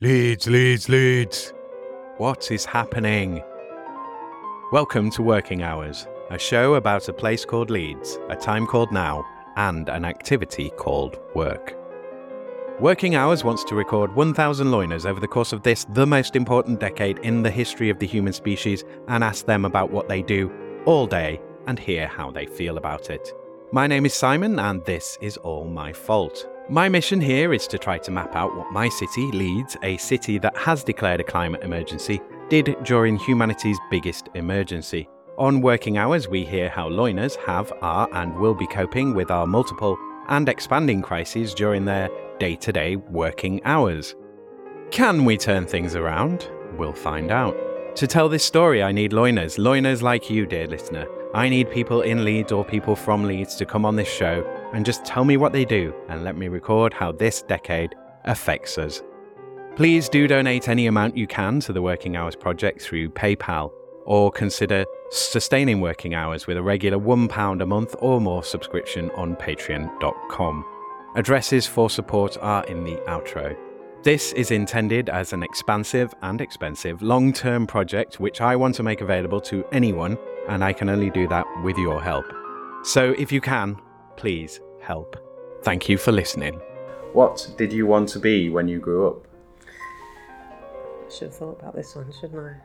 Leeds, Leeds, Leeds. What is happening? Welcome to Working Hours, a show about a place called Leeds, a time called now, and an activity called work. Working Hours wants to record 1,000 loiners over the course of this, the most important decade in the history of the human species, and ask them about what they do all day and hear how they feel about it. My name is Simon, and this is all my fault. My mission here is to try to map out what my city, Leeds, a city that has declared a climate emergency, did during humanity's biggest emergency. On working hours, we hear how loiners have, are, and will be coping with our multiple and expanding crises during their day to day working hours. Can we turn things around? We'll find out. To tell this story, I need loiners, loiners like you, dear listener. I need people in Leeds or people from Leeds to come on this show and just tell me what they do and let me record how this decade affects us. Please do donate any amount you can to the Working Hours Project through PayPal or consider sustaining working hours with a regular £1 a month or more subscription on patreon.com. Addresses for support are in the outro. This is intended as an expansive and expensive long term project which I want to make available to anyone, and I can only do that with your help. So if you can, please help. Thank you for listening. What did you want to be when you grew up? I should have thought about this one, shouldn't I?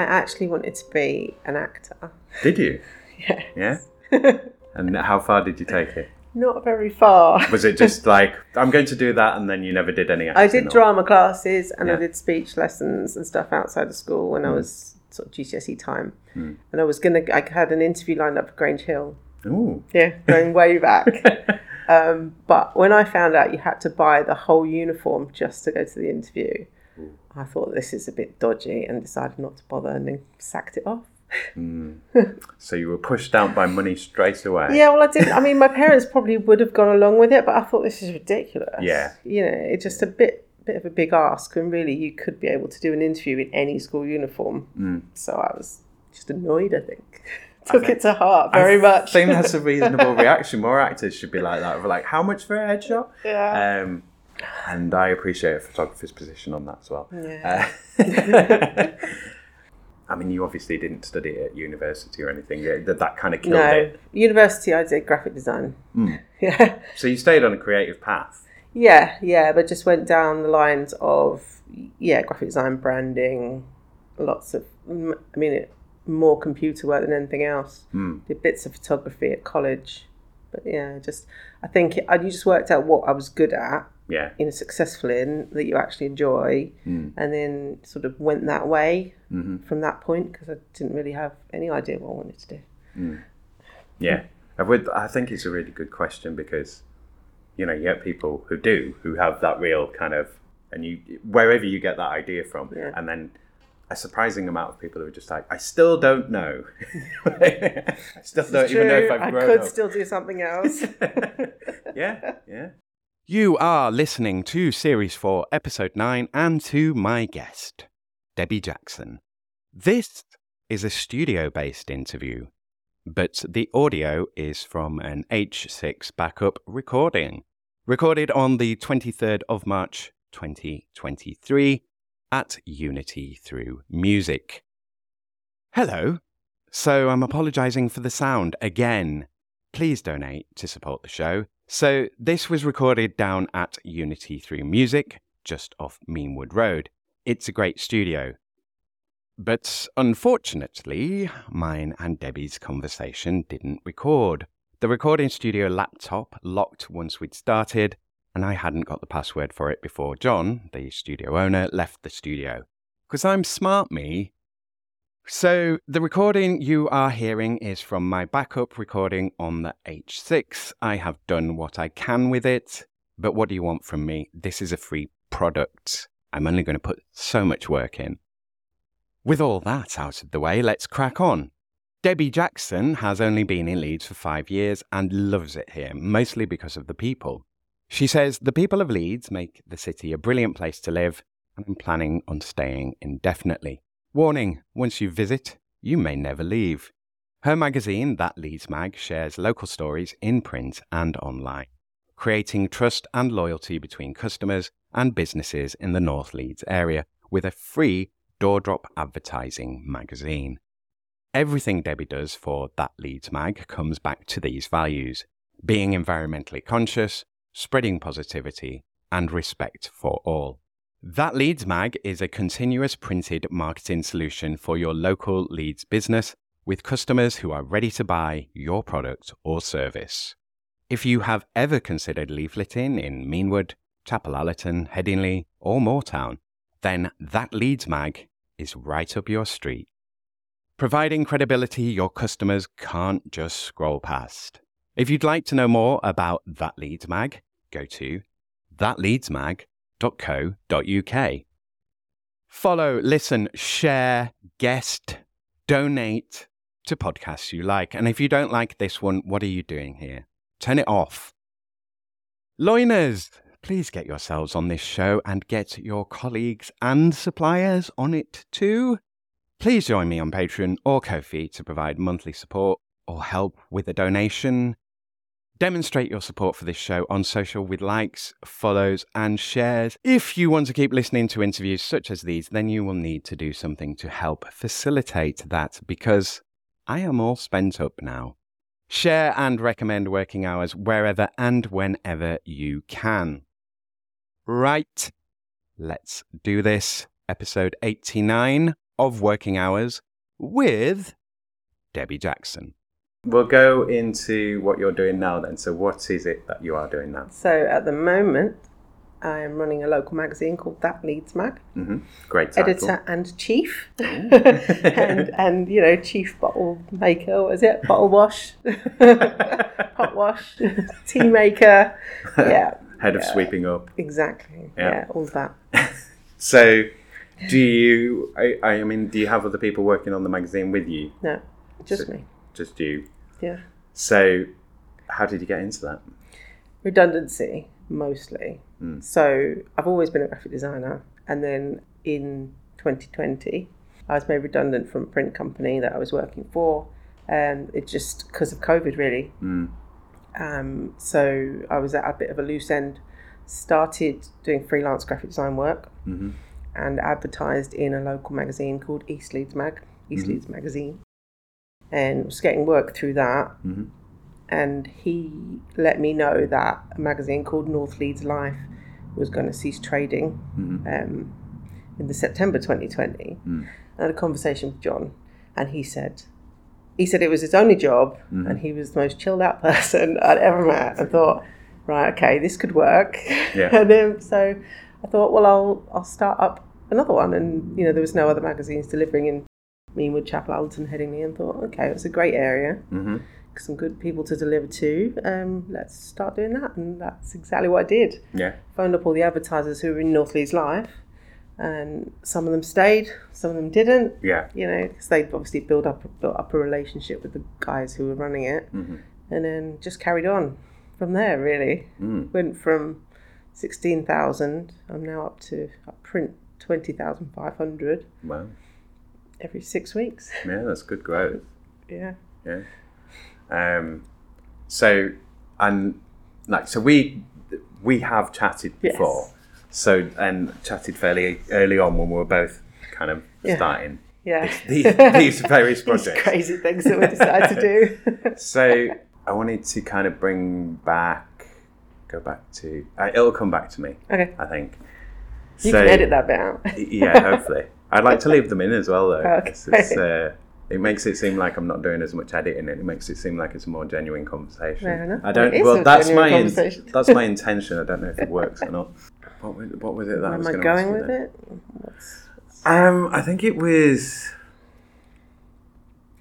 I actually wanted to be an actor. Did you? Yeah. Yeah? and how far did you take it? Not very far. Was it just like, I'm going to do that, and then you never did any acting? I did or- drama classes and I did speech lessons and stuff outside of school when I Mm. was sort of GCSE time. Mm. And I was gonna, I had an interview lined up for Grange Hill. Ooh. Yeah, going way back. Um, but when I found out you had to buy the whole uniform just to go to the interview, Ooh. I thought this is a bit dodgy and decided not to bother and then sacked it off. Mm. so you were pushed out by money straight away? Yeah, well, I didn't. I mean, my parents probably would have gone along with it, but I thought this is ridiculous. Yeah. You know, it's just a bit bit of a big ask, and really, you could be able to do an interview in any school uniform. Mm. So I was just annoyed. I think took think- it to heart very I much. I think that's a reasonable reaction. More actors should be like that. Of like, how much for a headshot? yeah. Um, and I appreciate a photographer's position on that as well. yeah. Uh, I mean, you obviously didn't study at university or anything. That, that kind of killed no, it. university. I did graphic design. Mm. Yeah. So you stayed on a creative path. Yeah, yeah, but just went down the lines of yeah, graphic design, branding, lots of. I mean, it, more computer work than anything else. Mm. Did bits of photography at college, but yeah, just I think I you just worked out what I was good at, Yeah. you know, successful in that you actually enjoy, Mm. and then sort of went that way hmm from that point because I didn't really have any idea what I wanted to do. Yeah. I would. I think it's a really good question because, you know, you get people who do who have that real kind of, and you wherever you get that idea from, Yeah. and then a surprising amount of people who are just like, I still don't know. I still don't even know if I've I grown could up. still do something else. yeah, yeah. You are listening to Series 4, Episode 9, and to my guest, Deby Jackson. This is a studio based interview, but the audio is from an H6 backup recording, recorded on the 23rd of March 2023 at Unity Through Music. Hello. So I'm apologizing for the sound again please donate to support the show. So, this was recorded down at Unity Through Music, just off Meanwood Road. It's a great studio. But unfortunately, mine and Deby's conversation didn't record. The recording studio laptop locked once we'd started, and I hadn't got the password for it before John, the studio owner, left the studio. Because I'm smart, me. So, the recording you are hearing is from my backup recording on the H6. I have done what I can with it, but what do you want from me? This is a free product. I'm only going to put so much work in. With all that out of the way, let's crack on. Deby Jackson has only been in Leeds for five years and loves it here, mostly because of the people. She says the people of Leeds make the city a brilliant place to live, and I'm planning on staying indefinitely. Warning once you visit, you may never leave. Her magazine, That Leeds Mag, shares local stories in print and online, creating trust and loyalty between customers and businesses in the North Leeds area with a free door drop advertising magazine. Everything Deby does for That Leeds Mag comes back to these values being environmentally conscious, spreading positivity, and respect for all. That Leeds Mag is a continuous printed marketing solution for your local Leeds business with customers who are ready to buy your product or service. If you have ever considered leafleting in Meanwood, Chapel Allerton, Headingley, or Moortown, then That Leeds Mag is right up your street. Providing credibility your customers can't just scroll past. If you'd like to know more about That Leeds Mag, go to thatleedsmag.co.uk. Follow, listen, share, guest, donate to podcasts you like. And if you don't like this one, what are you doing here? Turn it off. Loiners, please get yourselves on this show and get your colleagues and suppliers on it too. Please join me on Patreon or Ko-fi to provide monthly support or help with a donation. Demonstrate your support for this show on social with likes, follows, and shares. If you want to keep listening to interviews such as these, then you will need to do something to help facilitate that because I am all spent up now. Share and recommend working hours wherever and whenever you can. Right, let's do this. Episode 89 of Working Hours with Deby Jackson. We'll go into what you're doing now then. So, what is it that you are doing now? So at the moment, I am running a local magazine called That Leeds Mag. Mm-hmm. Great title. Editor and chief, and and you know chief bottle maker. What is it? Bottle wash, pot wash, tea maker. Yeah. Head of yeah. sweeping up. Exactly. Yeah. Yeah. all that. So, do you? I, I mean, do you have other people working on the magazine with you? No, just So- me. Just you. Yeah. So, how did you get into that? redundancy mostly. Mm. So I've always been a graphic designer, and then in 2020, I was made redundant from a print company that I was working for, and it just because of COVID really. Mm. Um, so I was at a bit of a loose end. Started doing freelance graphic design work hmm and advertised in a local magazine called East Leeds Mag, East Mhm. Leeds Magazine, and was getting work through that hmm and he let me know that a magazine called North Leeds Life was going to cease trading hmm um, in the September 2020. Mm. I had a conversation with John, and he said he said it was his only job, Mhm. and he was the most chilled out person I'd ever met. I thought, right, okay, this could work. Yeah. and um, so I thought, well, I'll I'll start up another one, and you know there was no other magazines delivering in Meanwood, Chapel Allerton, Headingley, and thought, okay, it's a great area hmm some good people to deliver to. Um, let's start doing that, and that's exactly what I did. Yeah. Phoned up all the advertisers who were in North Leeds Life, and some of them stayed, some of them didn't. Yeah. You know, because they obviously built up built up a relationship with the guys who were running it, hmm and then just carried on from there. Really Mm. went from sixteen thousand. I'm now up to I print twenty thousand five hundred Well, every six weeks. yeah, that's good growth. Yeah. Yeah. Um, so and like so we we have chatted before. Yes. So and chatted fairly early on when we were both kind of Yeah. starting Yeah. these these various These projects. crazy things that we decided to do. So I wanted to kind of bring back, go back to. Uh, it'll come back to me, okay. I think. You So- can edit that bit out. Yeah, hopefully. I'd like to leave them in as well, though. Okay. It's, it's, uh, it makes it seem like I'm not doing as much editing, and it makes it seem like it's a more genuine conversation. Fair enough. I don't. Well, that's my in, that's my intention. I don't know if it works or not. What was, what was it that I was am I going with it? What's, what's- Um, I think it was.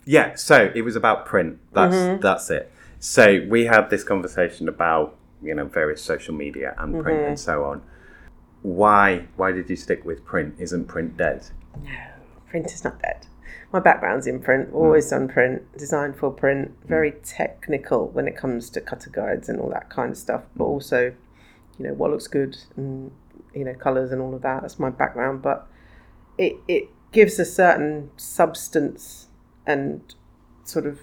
Yeah, so it was about print. That's Mm-hmm. that's it. So we had this conversation about you know various social media and print Mm-hmm. and so on. Why why did you stick with print? Isn't print dead? Print is not dead. My background's in print, Hmm. always done print, designed for print, very technical when it comes to cutter guides and all that kind of stuff, but Hmm. also, you know, what looks good and, you know, colours and all of that. That's my background, but it, it gives a certain substance and sort of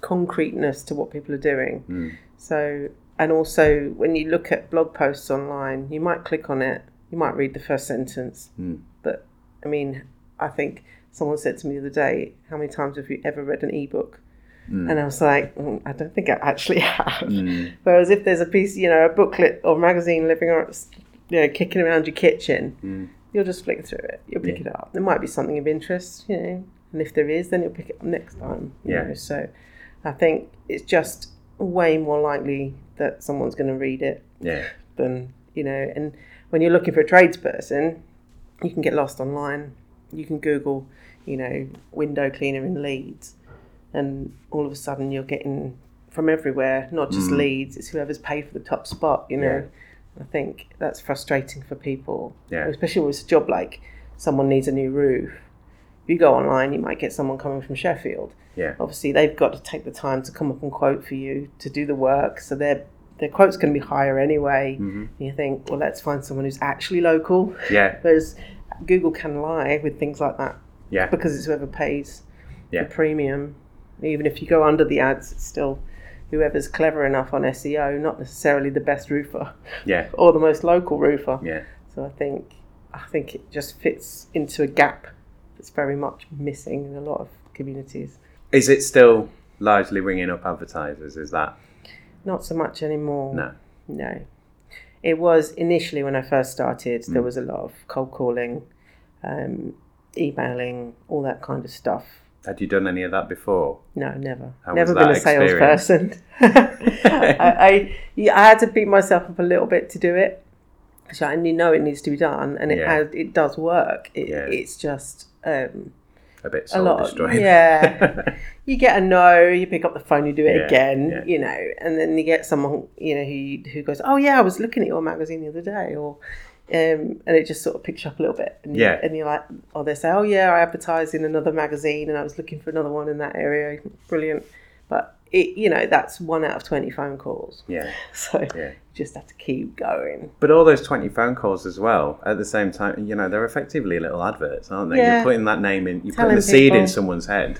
concreteness to what people are doing. Mm. So, and also when you look at blog posts online, you might click on it you might read the first sentence, Mm. I mean, I think someone said to me the other day, "How many times have you ever read an ebook?" Mm. And I was like, "Mm, I don't think I actually have. Mm. Whereas if there's a piece, you know, a booklet or magazine living or you know, kicking around your kitchen, Mm. you'll just flick through it. You'll pick Yeah. it up. There might be something of interest, you know, and if there is, then you'll pick it up next time. You Yeah. Know? So I think it's just way more likely that someone's going to read it Yeah. than you know. And when you're looking for a tradesperson, you can get lost online. You can Google, you know, window cleaner in Leeds, and all of a sudden you're getting from everywhere, not just Mm. Leeds. It's whoever's paid for the top spot. You know, Yeah. I think that's frustrating for people, Yeah. especially with a job like someone needs a new roof. If you go online, you might get someone coming from Sheffield. Yeah. Obviously, they've got to take the time to come up and quote for you to do the work, so their their quote's going to be higher anyway. Mhm. You think, well, let's find someone who's actually local. Yeah. Whereas Google can lie with things like that Yeah. because it's whoever pays Yeah. the premium. Even if you go under the ads, it's still whoever's clever enough on SEO, not necessarily the best roofer Yeah. or the most local roofer. Yeah. So I think I think it just fits into a gap that's very much missing in a lot of communities. Is it still largely ringing up advertisers? Is that Not so much anymore. no? No. It was initially when I first started, there Mm. was a lot of cold calling, um, emailing, all that kind of stuff. Had you done any of that before? No, never. How never been a salesperson. I, I, I had to beat myself up a little bit to do it. So I knew know it needs to be done, and it Yeah. has, it does work. It, Yeah. It's just um, A bit a lot. destroying. Yeah, you get a no, you pick up the phone, you do it Yeah, again, yeah. you know, and then you get someone, you know, who who goes, "Oh yeah, I was looking at your magazine the other day," or um, and it just sort of picks you up a little bit, and, you- Yeah. and you're like, or they say, "Oh yeah, I advertise in another magazine, and I was looking for another one in that area, brilliant," but it, you know, that's one out of twenty phone calls, yeah. so Yeah. you just have to keep going. But all those 20 phone calls as well, at the same time, you know, they're effectively little adverts, aren't they? Yeah. You're putting that name in, you're Telling putting the seed in someone's head.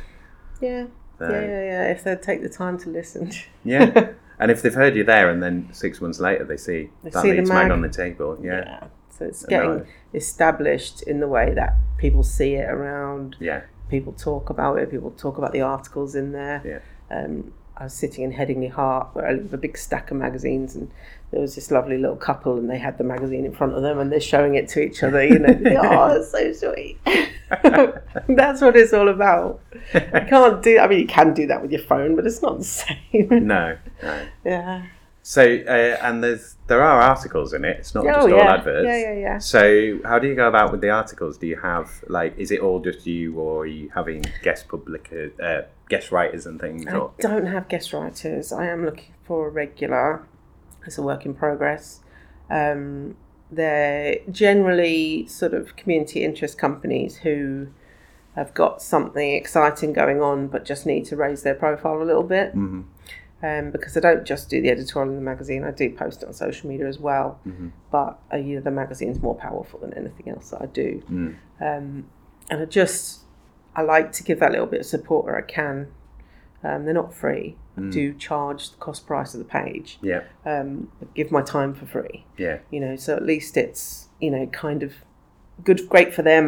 Yeah, So, yeah, yeah, yeah. If they take the time to listen. yeah. And if they've heard you there and then six months later they see They that see Leeds mag mag. on the table, yeah. So it's No. getting established in the way that people see it around. Yeah. People talk about it. People talk about the articles in there. Yeah. Um, I was sitting in Headingley Heart where I live with a big stack of magazines, and there was this lovely little couple, and they had the magazine in front of them, and they're showing it to each other. You know, oh, it's so sweet. That's what it's all about. You can't do. I mean, you can do that with your phone, but it's not the same. no, no. yeah. So, uh, and there's there are articles in it. It's not Oh just all adverts. Yeah, yeah, yeah. So, how do you go about with the articles? Do you have like, is it all just you, or are you having guest public, uh, guest writers and things? I Or don't have guest writers. I am looking for a regular. It's a work in progress. Um, they're generally sort of community interest companies who have got something exciting going on but just need to raise their profile a little bit. Mhm. Um, because I don't just do the editorial in the magazine, I do post it on social media as well. Mhm. But uh, you know, the magazine's more powerful than anything else that I do. Mm. Um, and I just, I like to give that little bit of support where I can. Um, they're not free. Mm. I do charge the cost price of the page. Yeah, Um, I give my time for free. yeah, You know, so at least it's you know kind of good, great for them,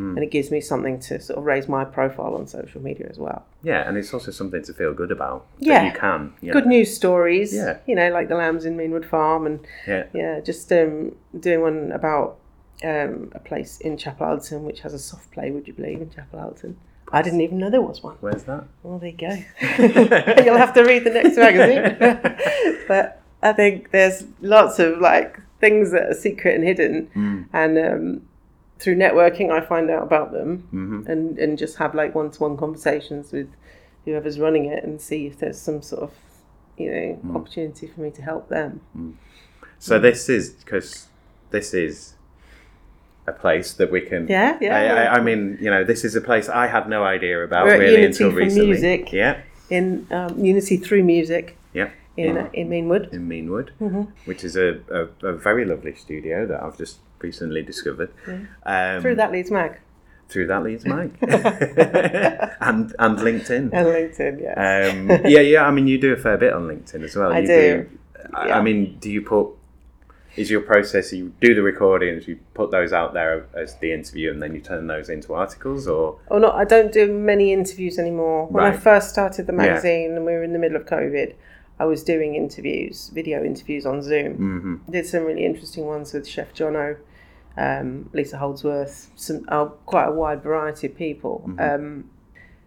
Mm. and it gives me something to sort of raise my profile on social media as well. yeah, and it's also something to feel good about. Yeah. you can. You Good know. news stories. Yeah. You know, like the lambs in Meanwood Farm, and Yeah, yeah, just um, doing one about um, a place in Chapel Allerton which has a soft play. Would you believe in Chapel Allerton? I didn't even know there was one. where's that? Well, there you go. You'll have to read the next magazine. but I think there's lots of like things that are secret and hidden, Mm. and um, through networking, I find out about them, hmm and and just have like one-to-one conversations with whoever's running it, and see if there's some sort of you know Mm. opportunity for me to help them. So this is because this is a place that we can. Yeah, yeah. I, I, I mean, you know, this is a place I had no idea about We're really Unity until recently. Music. Yeah, in um, Unity through music yeah. in In- in Meanwood. in Meanwood, Mhm. which is a, a, a very lovely studio that I've just recently discovered. Um, Through that Leeds mag through that Leeds Mike and and LinkedIn. and LinkedIn. Yeah. Um, yeah, yeah. I mean, you do a fair bit on LinkedIn as well. I you do, I, yeah. I mean, do you put is your process you do the recordings, you put those out there as the interview, and then you turn those into articles, or Or not, I don't do many interviews anymore. When I first started the Yeah. magazine and we were in the middle of COVID, I was doing interviews, video interviews on Zoom. Mhm. Did some really interesting ones with Chef Jono, um, Lisa Holdsworth, some uh, quite a wide variety of people. Um,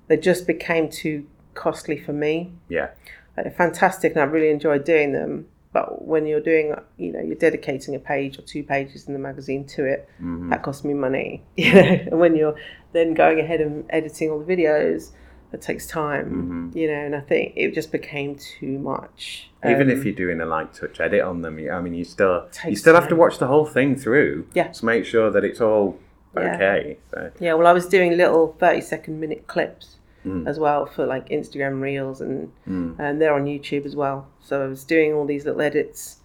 they just became too costly for me. yeah, They're fantastic, and I really enjoyed doing them. But when you're doing, you know, you're dedicating a page or two pages in the magazine to it, Mhm. that costs me money. You know, and when you're then going ahead and editing all the videos, that takes time. You know, and I think it just became too much. Even Um, if you're doing a light touch edit on them, I mean, you still you still have to watch the whole thing through. Yeah. To make sure that it's all Yeah. okay. So Yeah, well, I was doing little 30 second minute clips Mm. as well for like Instagram reels, and and they're on YouTube as well. So I was doing all these little edits.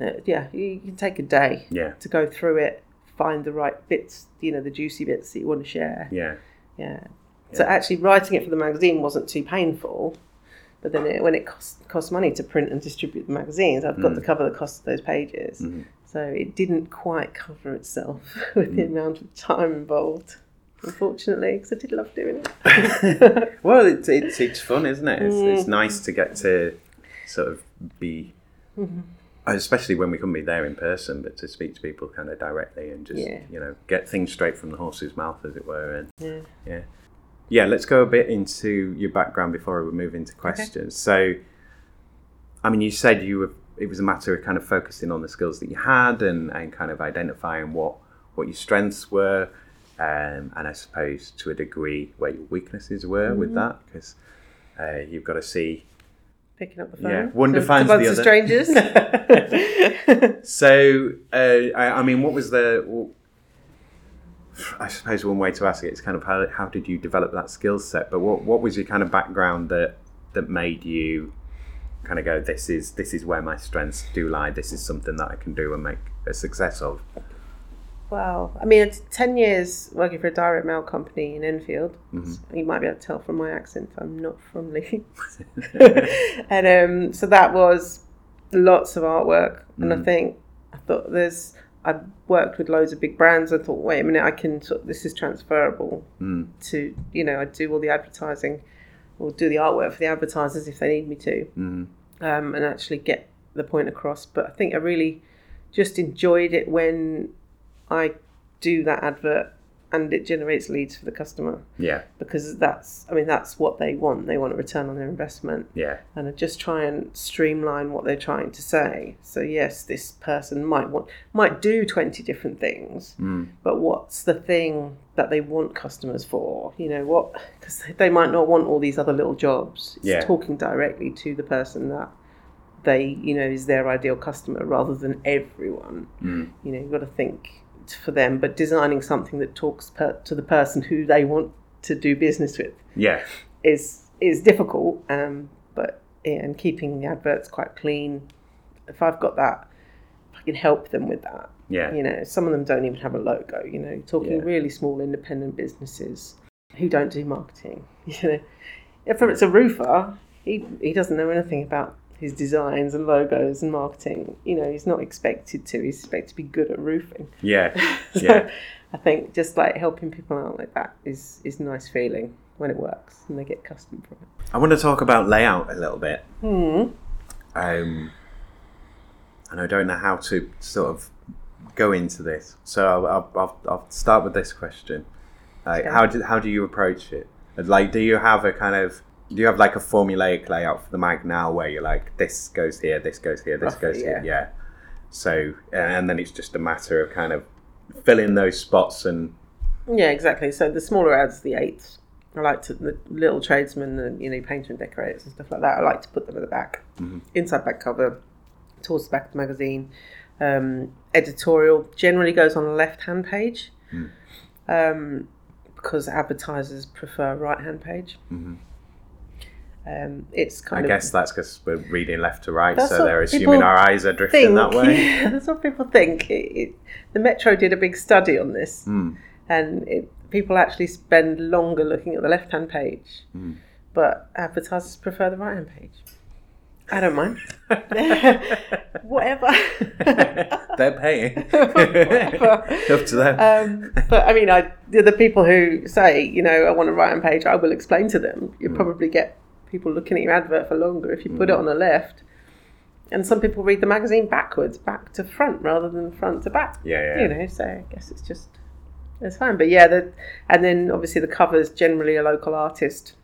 Uh, yeah, you, you can take a day yeah, to go through it, find the right bits, you know, the juicy bits that you want to share. yeah, Yeah. So actually, writing it for the magazine wasn't too painful. But then, it, when it costs costs money to print and distribute the magazines, I've got to cover the cost of those pages. So it didn't quite cover itself with the amount of time involved, unfortunately, because I did love doing it. Well, it's it's, it's fun, isn't it? It's, Mm. it's nice to get to sort of be, Mm-hmm. especially when we couldn't be there in person, but to speak to people kind of directly and just Yeah. you know get things straight from the horse's mouth, as it were. And Yeah. yeah, yeah. Let's go a bit into your background before we move into questions. So, I mean, you said you were. It was a matter of kind of focusing on the skills that you had and, and kind of identifying what what your strengths were, um, and I suppose to a degree where your weaknesses were Mm-hmm. with that, because uh, you've got to see. Picking up the phone. Yeah, one to, defines to the other. strangers. So, uh, I, I mean, what was the? I suppose one way to ask it is kind of how, how did you develop that skill set? But what what was your kind of background that that made you kind of go this is this is where my strengths do lie. This is something that I can do and make a success of. Well, I mean, it's 10 years working for a direct mail company in Enfield. Mm-hmm. You might be able to tell from my accent, I'm not from Leeds. and um, so that was lots of artwork. And I think, I thought there's, I worked with loads of big brands. I thought, wait a minute, I can, sort this is transferable Mm. to, you know, I do all the advertising or do the artwork for the advertisers if they need me to Mm. um, and actually get the point across. But I think I really just enjoyed it when I do that advert and it generates leads for the customer Yeah, because that's, I mean, that's what they want. They want a return on their investment. yeah, And I just try and streamline what they're trying to say. So yes, this person might want might do twenty different things, mm. but what's the thing that they want customers for? You know what? Because they might not want all these other little jobs. It's Yeah. talking directly to the person that they, you know, is their ideal customer rather than everyone. Mm. You know, you've got to think for them, but designing something that talks per, to the person who they want to do business with yeah, is is difficult. Um, but yeah, and keeping the adverts quite clean. If I've got that, if I can help them with that. yeah, You know, some of them don't even have a logo. You know, talking Yeah. really small independent businesses who don't do marketing. You know, if it's a roofer, he he doesn't know anything about his designs and logos and marketing. You know, he's not expected to. He's expected to be good at roofing. yeah, So yeah. I think just like helping people out like that is is a nice feeling when it works and they get custom from it. I want to talk about layout a little bit. Hmm. um, and I don't know how to sort of go into this. So I'll, I'll, I'll, I'll start with this question: like, Okay. how do how do you approach it? Like, do you have a kind of do you have like a formulaic layout for the mag now, where you're like, this goes here, this goes here, this Roughly, goes here, yeah. So and then it's just a matter of kind of filling those spots and Yeah, exactly. So the smaller ads, the eights. I like to the little tradesmen and you know painter and decorators and stuff like that. I like to put them at the back, inside back cover, towards the back of the magazine. Um, editorial generally goes on the left hand page, um, because advertisers prefer right hand page. Um, it's I kind of guess that's because we're reading left to right, so they're assuming our eyes are drifting think that way. Yeah, that's what people think. It, it, the Metro did a big study on this, Mm. and it, people actually spend longer looking at the left-hand page, Hmm. but advertisers prefer the right-hand page. I don't mind. Whatever. They're paying. Up to them. Um, but I mean, I the people who say, you know, I want a right hand page, I will explain to them. You probably get people looking at your advert for longer if you put it on the left. And some people read the magazine backwards, back to front, rather than front to back. yeah, yeah. You know, so I guess it's just it's fine. But yeah, the and then obviously the cover's generally a local artist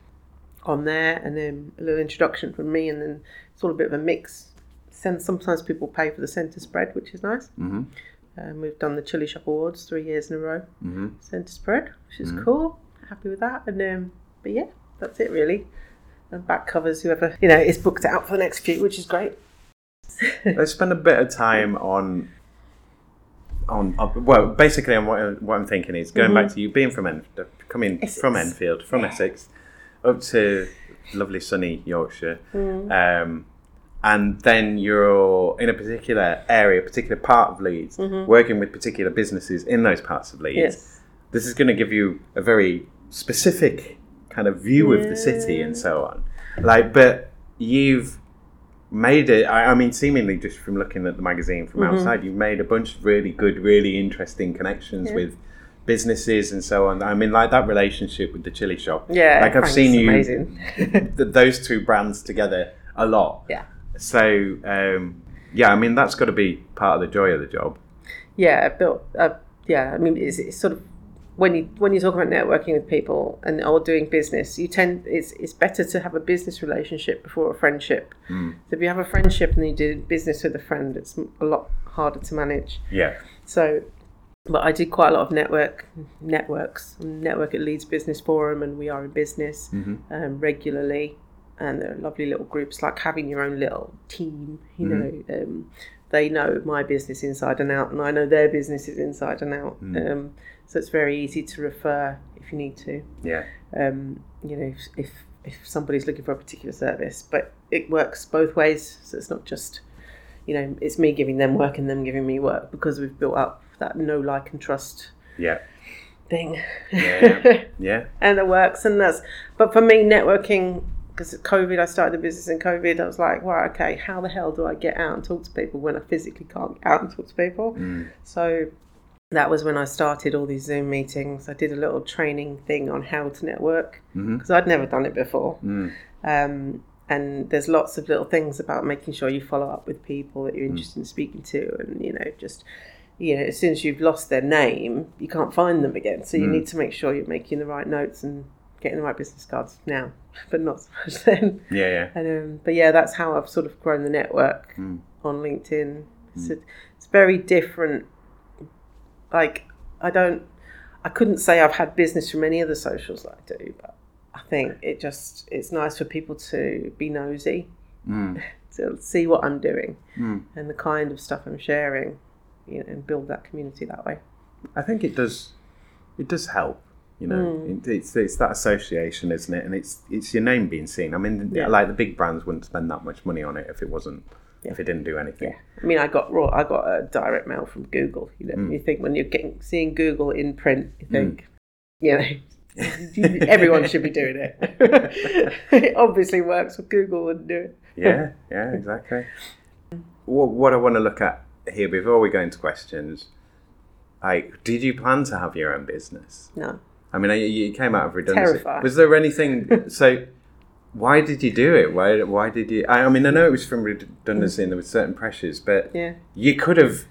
on there, and then a little introduction from me, and then it's all a bit of a mix. Sometimes people pay for the centre spread, which is nice. Mhm. Um, we've done the Chili Shop Awards three years in a row, hmm centre spread, which Mm-hmm. is cool. Happy with that. And um, but yeah, that's it really. And back covers whoever you know is booked out for the next few, which is great. Let's spend a bit of time on. On, on well, basically, on what, what I'm thinking is going back mm-hmm. to you being from En- coming Essex. from Enfield, from Essex, up to lovely sunny Yorkshire, mm. um, and then you're in a particular area, particular part of Leeds, mm-hmm. working with particular businesses in those parts of Leeds. Yes. This is going to give you a very specific kind of view of the city and so on. Like, but you've made it. I, I mean, seemingly just from looking at the magazine from Mm-hmm. outside, you've made a bunch of really good, really interesting connections Yeah. with businesses and so on. I mean, like that relationship with the chili shop. Yeah, like I've seen you th- those two brands together a lot. Yeah. So um, yeah, I mean that's got to be part of the joy of the job. yeah, I built. Uh, yeah, I mean, it's, it's sort of when you when you talk about networking with people and or doing business, you tend it's it's better to have a business relationship before a friendship. Mm. So if you have a friendship and you do business with a friend, it's a lot harder to manage. Yeah. So, but I did quite a lot of network networks, network at Leeds Business Forum, and we are in business um, regularly. And there are lovely little groups, like having your own little team. You know, um, they know my business inside and out, and I know their businesses inside and out. Um, so it's very easy to refer if you need to. Yeah. Um, you know, if, if if somebody's looking for a particular service, but it works both ways. So it's not just you know, it's me giving them work and them giving me work because we've built up that no like and trust Yeah. thing. Yeah. Yeah. and it works and that's but for me networking because COVID I started the business in COVID I was like well okay how the hell do I get out and talk to people when I physically can't get out and talk to people Mm. so that was when I started all these Zoom meetings I did a little training thing on how to network because I'd never done it before Mm. um, and there's lots of little things about making sure you follow up with people that you're interested in speaking to and you know just you know as soon as you've lost their name you can't find them again so you need to make sure you're making the right notes and getting the right business cards now but not so much then Yeah. Yeah. and, um, but yeah that's how i've sort of grown the network Mm. on linkedin it's, a, it's very different like i don't i couldn't say i've had business from any of the socials that i do but i think it just it's nice for people to be nosy Mm. to see what i'm doing Mm. and the kind of stuff i'm sharing you know and build that community that way I think it does. It does help. You know, Mm. it, it's it's that association, isn't it? And it's it's your name being seen. I mean, Yeah. like the big brands wouldn't spend that much money on it if it wasn't if it didn't do anything. yeah i mean i got raw i got a direct mail from google you know Mm. you think when you're getting seeing google in print you think you know everyone should be doing it it obviously works with google wouldn't do it Yeah, yeah, exactly. What, what I want to look at here before we go into questions, like, did you plan to have your own business? no I mean, you- you came out of redundancy. Terrified. Was there anything? so, why did you do it? Why? Why did you? I, I mean, I know it was from redundancy and there were certain pressures, but yeah you could have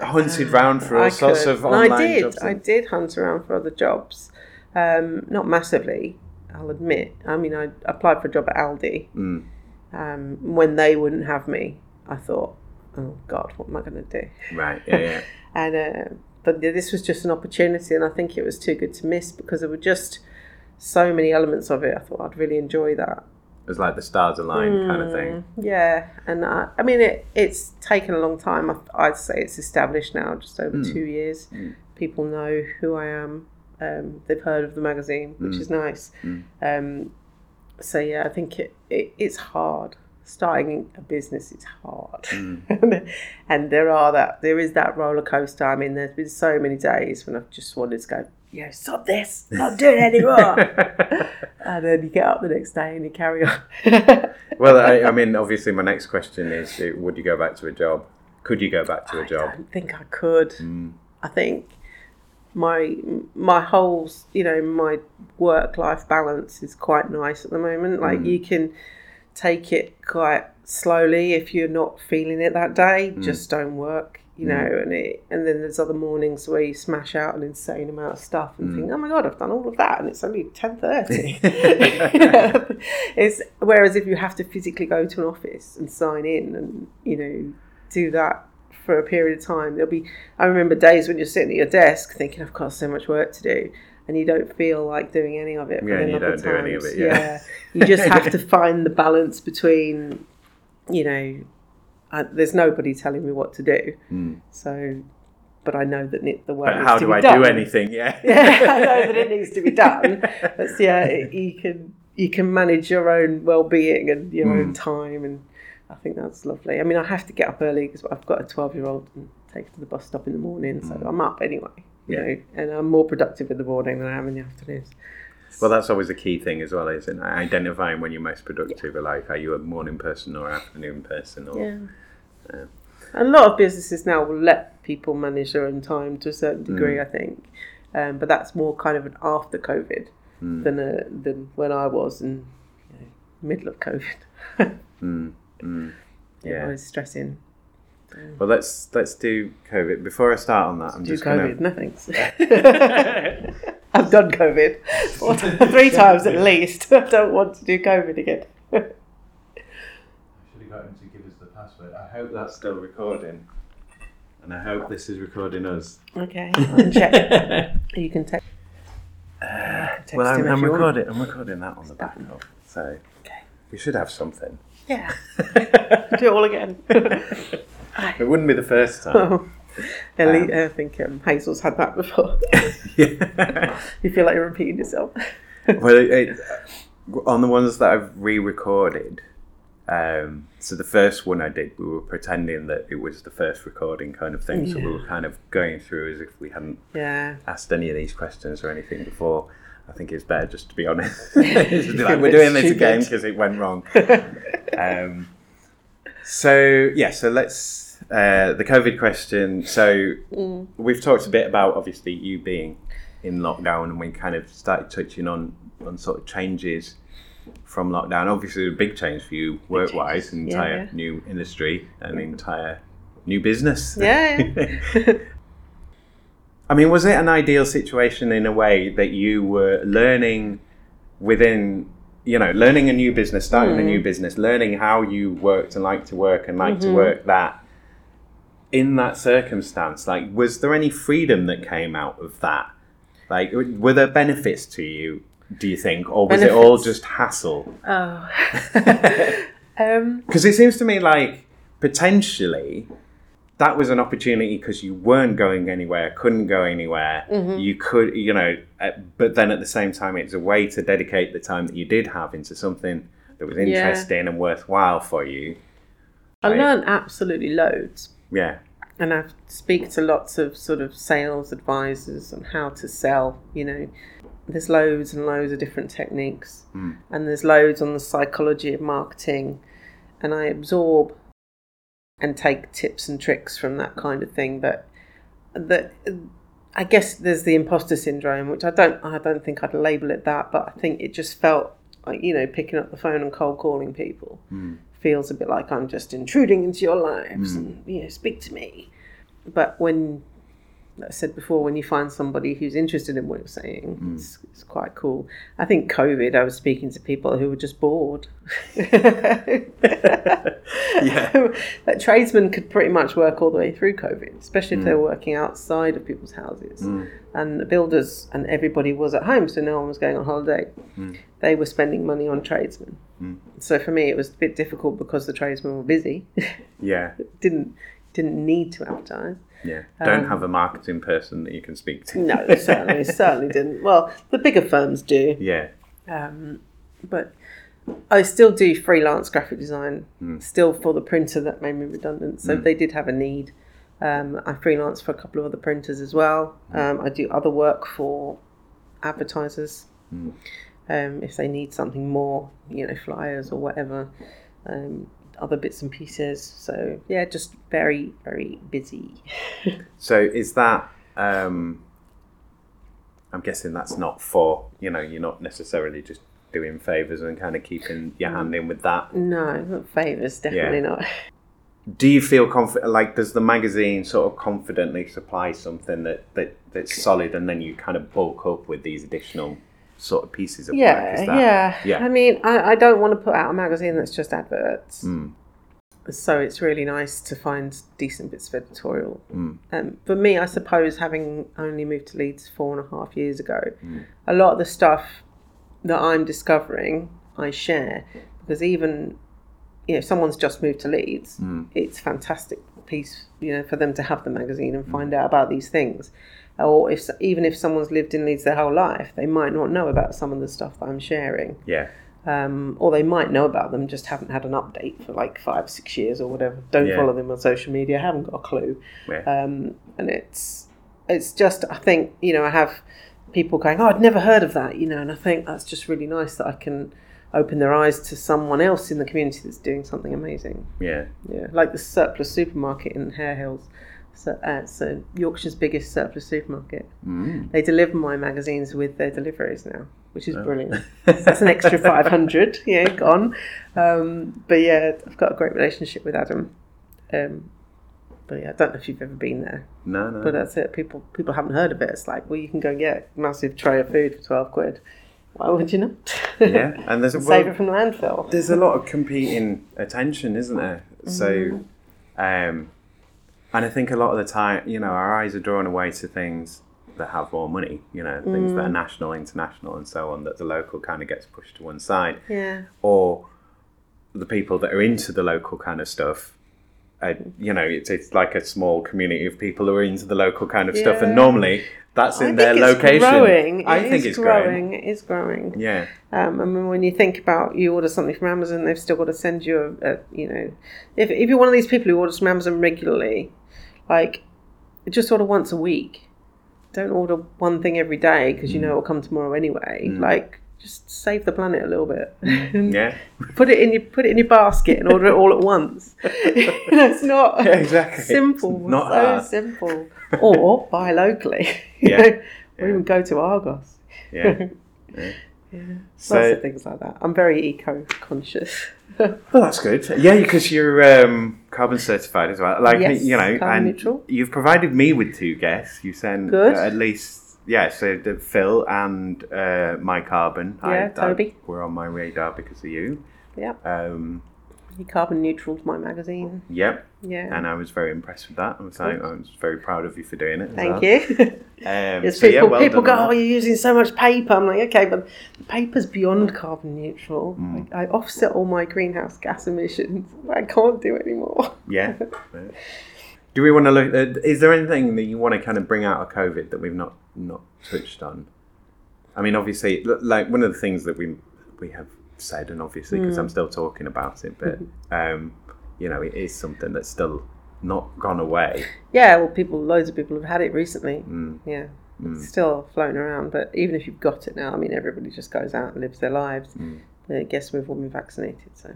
hunted round for all I sorts could. of online I did. jobs. I did hunt around for other jobs. Um, not massively, I'll admit. I mean, I applied for a job at Aldi. Mm. Um, when they wouldn't have me, I thought, oh God, what am I going to do? Right. Yeah. Yeah. And uh, but this was just an opportunity, and I think it was too good to miss because there were just so many elements of it. I thought I'd really enjoy that. it was like the stars aligned kind of thing. Mm, Yeah, and I, I mean, it, it's taken a long time. I, I'd say it's established now, just over Mm. two years. Mm. People know who I am. Um, they've heard of the magazine, which Mm. is nice. Mm. Um, so yeah, I think it, it it's hard. starting a business is hard, and there are that there is that roller coaster. I mean, there's been so many days when I've just wanted to go, yeah, stop this, not doing it anymore, and then you get up the next day and you carry on. well, I, I mean, obviously, my next question is: uh, Would you go back to a job? Could you go back to a job? I don't think I could. Mm. I think my my whole you know my work life balance is quite nice at the moment. Like mm. you can take it quite slowly if you're not feeling it that day. Mm. Just don't work. You know, mm. and it, and then there's other mornings where you smash out an insane amount of stuff and mm. think, oh my god, I've done all of that, and it's only ten thirty. it's whereas if you have to physically go to an office and sign in and you know do that for a period of time, there'll be. I remember days when you're sitting at your desk thinking, I've got so much work to do, and you don't feel like doing any of it. Yeah, you don't do any of times, it, yeah. you just have to find the balance between, you know, uh, there's nobody telling me what to do, so. But I know that the work. Hmm. But how do I done. do anything? Yeah. yeah, I know that it needs to be done. But yeah, it, you can you can manage your own well being and your Hmm. own time, and I think that's lovely. I mean, I have to get up early because I've got a twelve year old and take her to the bus stop in the morning, so I'm up anyway. You Hmm. Yeah. know, and I'm more productive in the morning than I am in the afternoons. Well, that's always a key thing as well, isn't it? Identifying when you're most productive. Like, are you a morning person or afternoon person? Or, Yeah. Yeah. A lot of businesses now will let people manage their own time to a certain Hmm. degree, I think. Um, but that's more kind of an after COVID Hmm. than a, than when I was in you know, middle of COVID. Mm, mm. yeah, Yeah. I was stressing. Well, let's let's do COVID. Before I start on that, I'm Do just COVID, gonna. no thanks. I've done COVID three times at least. I don't want to do COVID again. should have got him to give us the password. I hope that's still recording, and I hope this is recording us. Okay, I'll check. You can text. text well, I'm, I'm recording. I'm recording that on the backup, so Okay. we should have something. Yeah. do it all again. It wouldn't be the first time. Oh. Ellie, I think um, Hazel's had that before. yeah. you feel like you're repeating yourself. well, it, it, on the ones that I've re-recorded, um, so the first one I did, we were pretending that it was the first recording kind of thing. So we were kind of going through as if we hadn't yeah. asked any of these questions or anything before. I think it's better just to be honest. Be like, we're doing this again because it went wrong. um, so yeah, so let's uh, the COVID question. So Mm. we've talked a bit about obviously you being in lockdown, and we kind of started touching on on sort of changes from lockdown. Obviously, a big change for you work wise, an Yeah, entire yeah. new industry, an entire new business. Yeah. yeah. I mean, was it an ideal situation in a way that you were learning within, you know, learning a new business, starting a Mm. new business, learning how you worked and like to work and like Mm-hmm. to work that in that circumstance? Like, was there any freedom that came out of that? Like, were there benefits to you, do you think? Or was it all just hassle? oh. um, Because it seems to me like potentially that was an opportunity because you weren't going anywhere, couldn't go anywhere. Mm-hmm. You could, you know, uh, but then at the same time, it's a way to dedicate the time that you did have into something that was interesting and worthwhile for you. I Right. learned absolutely loads. Yeah. and I speak to lots of sort of sales advisors on how to sell. You know, there's loads and loads of different techniques, hmm. and there's loads on the psychology of marketing, and I absorb and take tips and tricks from that kind of thing. But that I guess there's the imposter syndrome, which I don't I don't think I'd label it that, but I think it just felt like you know picking up the phone and cold calling people hmm. Feels a bit like I'm just intruding into your lives mm. and you know speak to me. But when like I said before, when you find somebody who's interested in what you're saying, mm. it's, it's quite cool. I think COVID, I was speaking to people who were just bored. Yeah. That tradesmen could pretty much work all the way through COVID, especially if they mm. were working outside of people's houses. Mm. And the builders and everybody was at home, so no one was going on holiday. They were spending money on tradesmen. So for me, it was a bit difficult because the tradesmen were busy. Yeah. didn't didn't need to advertise. Yeah. Don't Um, have a marketing person that you can speak to. No, certainly, certainly didn't. Well, the bigger firms do, Yeah. um, but I still do freelance graphic design, Hmm. still for the printer that made me redundant. So they did have a need. Um, I freelance for a couple of other printers as well. Hmm. Um, I do other work for advertisers Hmm. um, if they need something more, you know, flyers or whatever, um, other bits and pieces. So yeah, just very very busy. So is that? Um, I'm guessing that's not for you know you're not necessarily just doing favors and kind of keeping your hand in with that. no, not favours, definitely Yeah. not. Do you feel confident? Like, does the magazine sort of confidently supply something that, that that's solid, and then you kind of bulk up with these additional sort of pieces of work? Yeah, Is that, yeah, yeah. I mean, I, I don't want to put out a magazine that's just adverts. Mm, So it's really nice to find decent bits of editorial. mm, Um, for me, I suppose, having only moved to Leeds four and a half years ago, Mm. a lot of the stuff that I'm discovering, I share because even you know, if someone's just moved to Leeds, mm, it's a fantastic piece, you know, for them to have the magazine and find out about these things. Or if even if someone's lived in Leeds their whole life, they might not know about some of the stuff that I'm sharing yeah, um, or they might know about them, just haven't had an update for like five, six years or whatever. Don't Yeah. follow them on social media, haven't got a clue. yeah, Um, and it's it's just I think you know I have people going, oh, I'd never heard of that, you know, and I think that's just really nice that I can open their eyes to someone else in the community that's doing something amazing. yeah. Yeah, like the surplus supermarket in Harehills. So, uh, so Yorkshire's biggest surplus supermarket. Mm. They deliver my magazines with their deliveries now, which is Oh. brilliant. That's an extra 500, yeah, gone. Um, but yeah, I've got a great relationship with Adam. Um, but yeah, I don't know if you've ever been there, No, no. but that's it. People people haven't heard of it. It's like, well, you can go and get a massive tray of food for 12 quid. Why would you not? yeah, and there's a Save well, it from landfill. there's a lot of competing attention, isn't there? So, Mm-hmm. um, and I think a lot of the time, you know, our eyes are drawn away to things that have more money, you know, things Mm. that are national, international, and so on, that the local kind of gets pushed to one side. Yeah. Or the people that are into the local kind of stuff. Uh, you know, it's, it's like a small community of people who are into the local kind of stuff, and normally that's in their it's location. growing. I It think it's growing. It is growing. Yeah, Um, I mean, when you think about you order something from Amazon, they've still got to send you a, a you know, if, if you're one of these people who orders from Amazon regularly, like, just order once a week. Don't order one thing every day because you know mm. it will come tomorrow anyway. Mm. Like, just save the planet a little bit. Mm. yeah, put it in your put it in your basket and order it all at once. it's not Yeah, exactly. simple. It's not so hard. simple. Or buy locally. Yeah. or Yeah. even go to Argos. yeah. Yeah. So- Lots of things like that. I'm very eco conscious. Well, that's good. Yeah, because you're um, carbon certified as well. Like Yes, you know, and neutral. you've provided me with two guests. You sent Good. uh, at least yeah. So the Phil and uh, my carbon. Yeah, Toby. were on my radar because of you. yeah. Um, You carbon neutral my magazine. yep, Yeah. and I was very impressed with that. I was like, I was very proud of you for doing it. Thank well. you. Um, Yes, so, people, yeah, well people go, oh, you're using so much paper. I'm like, okay, but the paper's beyond carbon neutral. Mm. I, I offset all my greenhouse gas emissions. I can't do anymore. Yeah. yeah. Do we want to look? At, is there anything that you want to kind of bring out of COVID that we've not not touched on? I mean, obviously, like one of the things that we we have said, and obviously because I'm still talking about it, but um, you know, it is something that's still not gone away. Yeah, well, people, loads of people have had it recently. Mm, Yeah, mm, it's still floating around. But even if you've got it now, I mean, everybody just goes out and lives their lives. mm, I guess we've all been vaccinated, so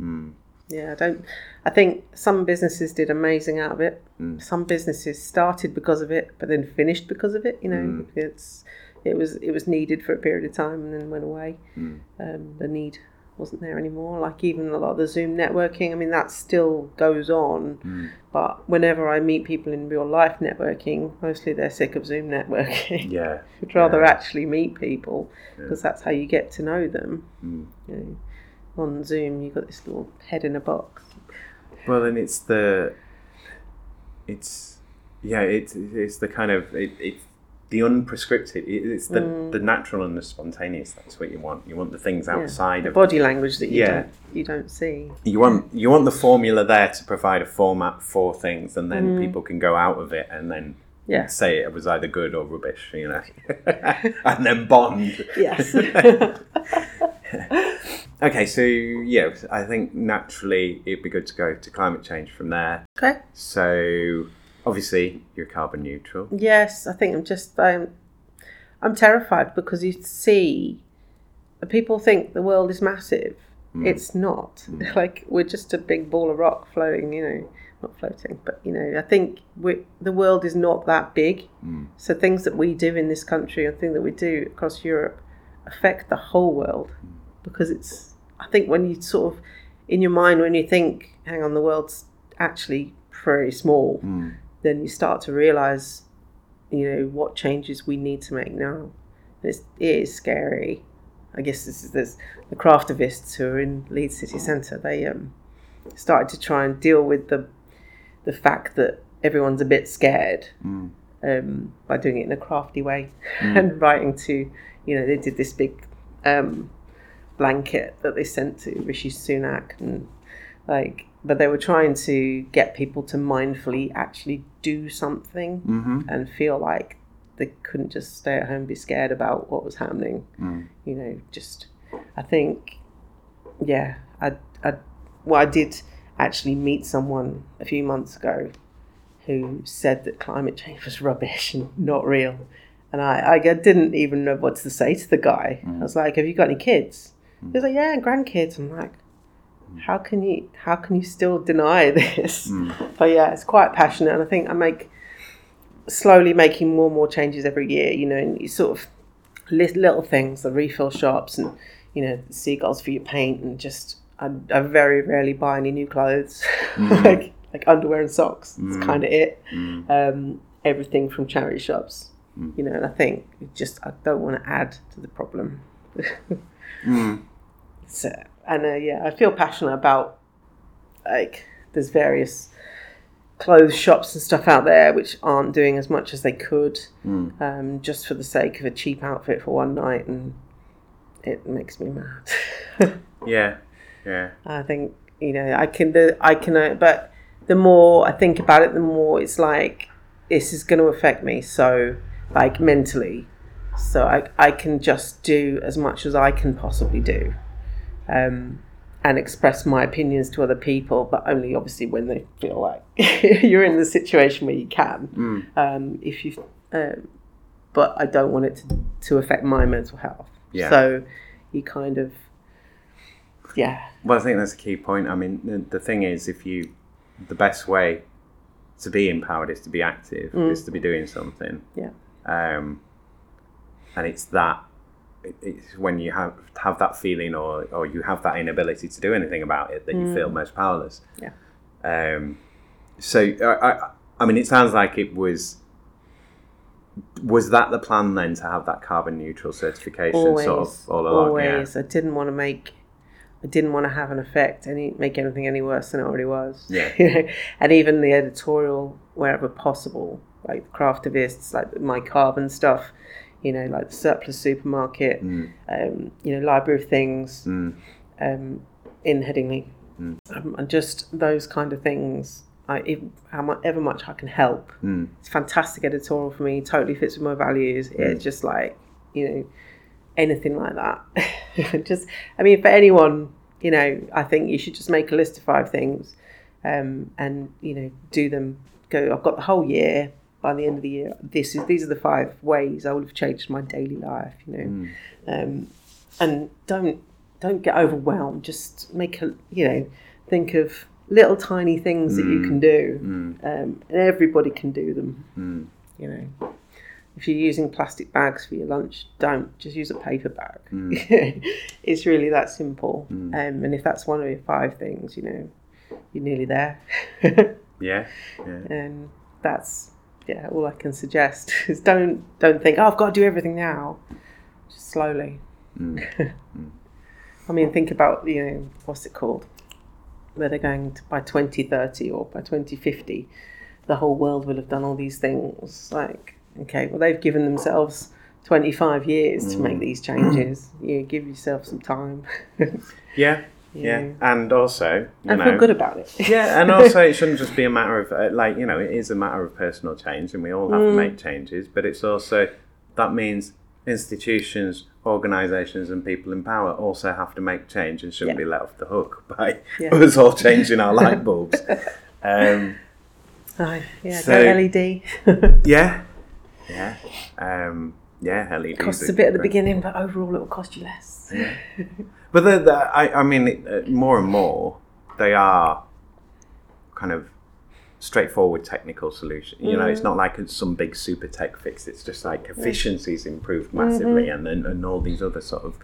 mm, yeah, I don't. I think some businesses did amazing out of it. Mm. Some businesses started because of it, but then finished because of it. You know, Mm. it's it was it was needed for a period of time and then went away. mm. Um, the need wasn't there anymore. Like even a lot of the Zoom networking. I mean, that still goes on. Mm. But whenever I meet people in real life networking, mostly they're sick of Zoom networking. Yeah. Would rather Yeah. actually meet people because that's how you get to know them. Mm. You know, on Zoom, you've got this little head in a box. Well, and it's the, it's, yeah, it's it's the kind of it, it's the unprescripted. It's the Mm. the natural and the spontaneous. That's what you want. You want the things Yeah. outside The of. body language that you Yeah. don't you don't see. You want you want the formula there to provide a format for things, and then Mm. people can go out of it and then Yeah. say it was either good or rubbish, you know, and then bond. Yes. okay, so yeah, I think naturally it'd be good to go to climate change from there. Okay. So obviously you're carbon neutral. Yes, I think I'm just um, I'm terrified because you see people think the world is massive. Mm. It's not. Mm. Like we're just a big ball of rock floating, you know, not floating, but you know, I think we the world is not that big. Mm. So things that we do in this country and things that we do across Europe affect the whole world because it's I think when you sort of in your mind when you think, hang on, the world's actually pretty small, then you start to realize, you know, what changes we need to make now. It's, it is scary. I guess this is there's the craftivists who are in Leeds City Centre. They um, started to try and deal with the the fact that everyone's a bit scared um, by doing it in a crafty way and writing to, you know, they did this big um, blanket that they sent to Rishi Sunak and like, but they were trying to get people to mindfully actually do something Mm-hmm. and feel like they couldn't just stay at home and be scared about what was happening. Mm. You know, just I think, yeah, I, I, well, I did actually meet someone a few months ago who said that climate change was rubbish and not real. And I, I didn't even know what to say to the guy. Mm. I was like, "Have you got any kids?" He was mm. like, "Yeah, grandkids." I'm like, Mm. "How can you? How can you still deny this?" Mm. But yeah, it's quite passionate, and I think I make slowly making more and more changes every year. You know, and you sort of li- little things, the refill shops, and you know, the seagulls for your paint, and just I, I very rarely buy any new clothes, mm. like like underwear and socks. It's kind of it. Um, everything from charity shops. You know, and I think just I don't want to add to the problem. So, and uh, yeah, I feel passionate about like there's various clothes shops and stuff out there which aren't doing as much as they could, um, just for the sake of a cheap outfit for one night, and it makes me mad. Yeah, yeah. I think you know I can the I can uh, but the more I think about it, the more it's like this is going to affect me. So like mentally, so I I can just do as much as I can possibly do, um, and express my opinions to other people, but only obviously when they feel like you're in the situation where you can. Um, if you, um, but I don't want it to to affect my mental health. Yeah. So you kind of, yeah. Well, I think that's a key point. I mean, the, the thing is, if you, the best way to be empowered is to be active, is to be doing something. Yeah. Um, and it's that, it's when you have have that feeling or, or you have that inability to do anything about it that you feel most powerless. Yeah. Um, so, I, I, I mean, it sounds like it was. Was that the plan then to have that carbon neutral certification always, sort of all along? always. I didn't want to make, I didn't want to have an effect, any make anything any worse than it already was. Yeah. and even the editorial, wherever possible, like craftivists, like my carbon stuff, you know, like the surplus supermarket, Mm. um, you know, library of things, Mm. um, in Headingley, Mm. um, and just those kind of things. I, if, however much I can help, Mm. it's fantastic editorial for me. Totally fits with my values. It's just like you know anything like that. just I mean, for anyone, you know, I think you should just make a list of five things, um, and you know, do them. Go. I've got the whole year. By the end of the year, this is these are the five ways I would have changed my daily life. You know, um, and don't don't get overwhelmed. Just make a you know think of little tiny things that you can do, um, and everybody can do them. You know, if you're using plastic bags for your lunch, don't just use a paper bag. it's really that simple. Um, and if that's one of your five things, you know, you're nearly there. Yeah. Yeah. and that's yeah, all I can suggest is don't don't think oh I've got to do everything now. Just slowly. Mm. Mm. I mean, think about you know what's it called, where they're going to, by twenty thirty or by twenty fifty, the whole world will have done all these things. Like okay, well they've given themselves twenty five years to make mm. these changes. You give yourself some time. Yeah. Yeah. Yeah. And also, you I know, feel good about it. yeah, and also it shouldn't just be a matter of uh, like you know it is a matter of personal change, and we all have to Mm. make changes. But it's also that means institutions, organisations, and people in power also have to make change and shouldn't Yeah. be let off the hook by Yeah. us all changing our light bulbs. Um, Oh, yeah, So- LED. yeah, yeah, um, yeah. LEDs Costs a bit at the beginning, but overall it will cost you less. But the, the, I, I mean, uh, more and more they are kind of straightforward technical solution. You know, it's not like it's some big super tech fix. It's just like efficiency's improved massively, and then and all these other sort of